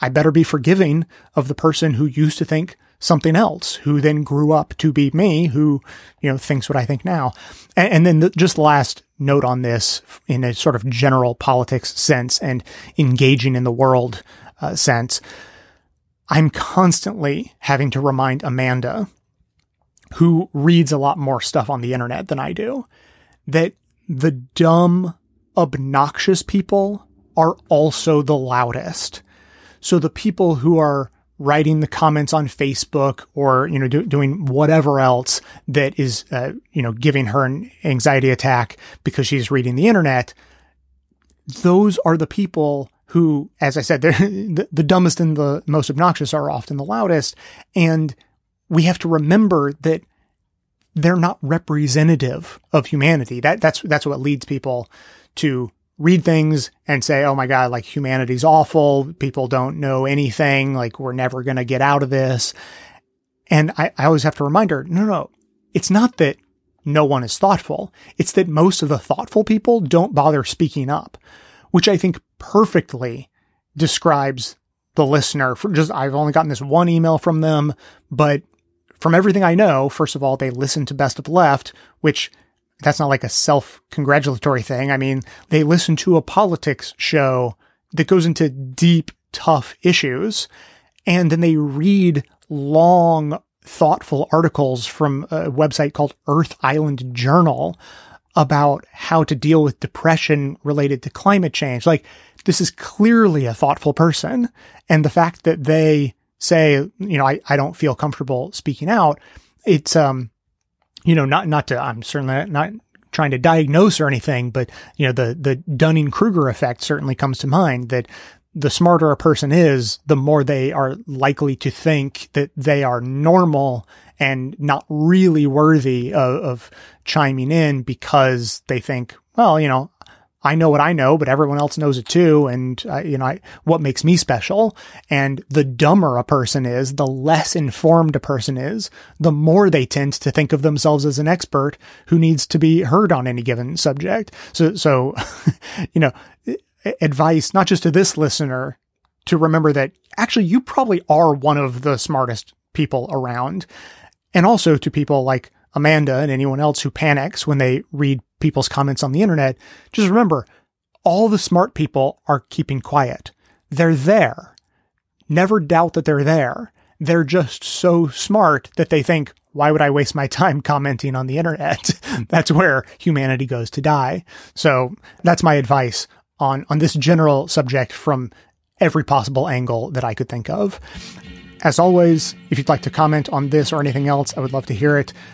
I better be forgiving of the person who used to think something else, who then grew up to be me, who, you know, thinks what I think now. And, and then the, just last note on this in a sort of general politics sense and engaging in the world uh, sense. I'm constantly having to remind Amanda who reads a lot more stuff on the internet than I do, that the dumb, obnoxious people are also the loudest. So the people who are writing the comments on Facebook or, you know, do, doing whatever else that is, uh, you know, giving her an anxiety attack because she's reading the internet, those are the people who, as I said, the, the dumbest and the most obnoxious are often the loudest. And we have to remember that they're not representative of humanity. That that's that's what leads people to read things and say, "Oh my god, like humanity's awful. People don't know anything. Like we're never going to get out of this." And I, I always have to remind her, no, no, it's not that no one is thoughtful. It's that most of the thoughtful people don't bother speaking up, which I think perfectly describes the listener for just, I've only gotten this one email from them, but from everything I know, first of all, they listen to Best of the Left, which that's not like a self congratulatory thing. I mean, they listen to a politics show that goes into deep, tough issues. And then they read long, thoughtful articles from a website called Earth Island Journal about how to deal with depression related to climate change. Like, this is clearly a thoughtful person. And the fact that they say, you know, I, I don't feel comfortable speaking out, it's, um, you know, not, not to, I'm certainly not trying to diagnose or anything, but, you know, the, the Dunning Kruger effect certainly comes to mind that the smarter a person is, the more they are likely to think that they are normal and not really worthy of, of chiming in because they think, well, you know, I know what I know, but everyone else knows it too. And, uh, you know, I, what makes me special? And the dumber a person is, the less informed a person is, the more they tend to think of themselves as an expert who needs to be heard on any given subject. So, so, you know, advice, not just to this listener, to remember that actually you probably are one of the smartest people around. And also to people like Amanda and anyone else who panics when they read people's comments on the internet, just remember all the smart people are keeping quiet. They're there. Never doubt that they're there. They're just so smart that they think, why would I waste my time commenting on the internet? that's where humanity goes to die. So that's my advice on, on this general subject from every possible angle that I could think of. As always, if you'd like to comment on this or anything else, I would love to hear it.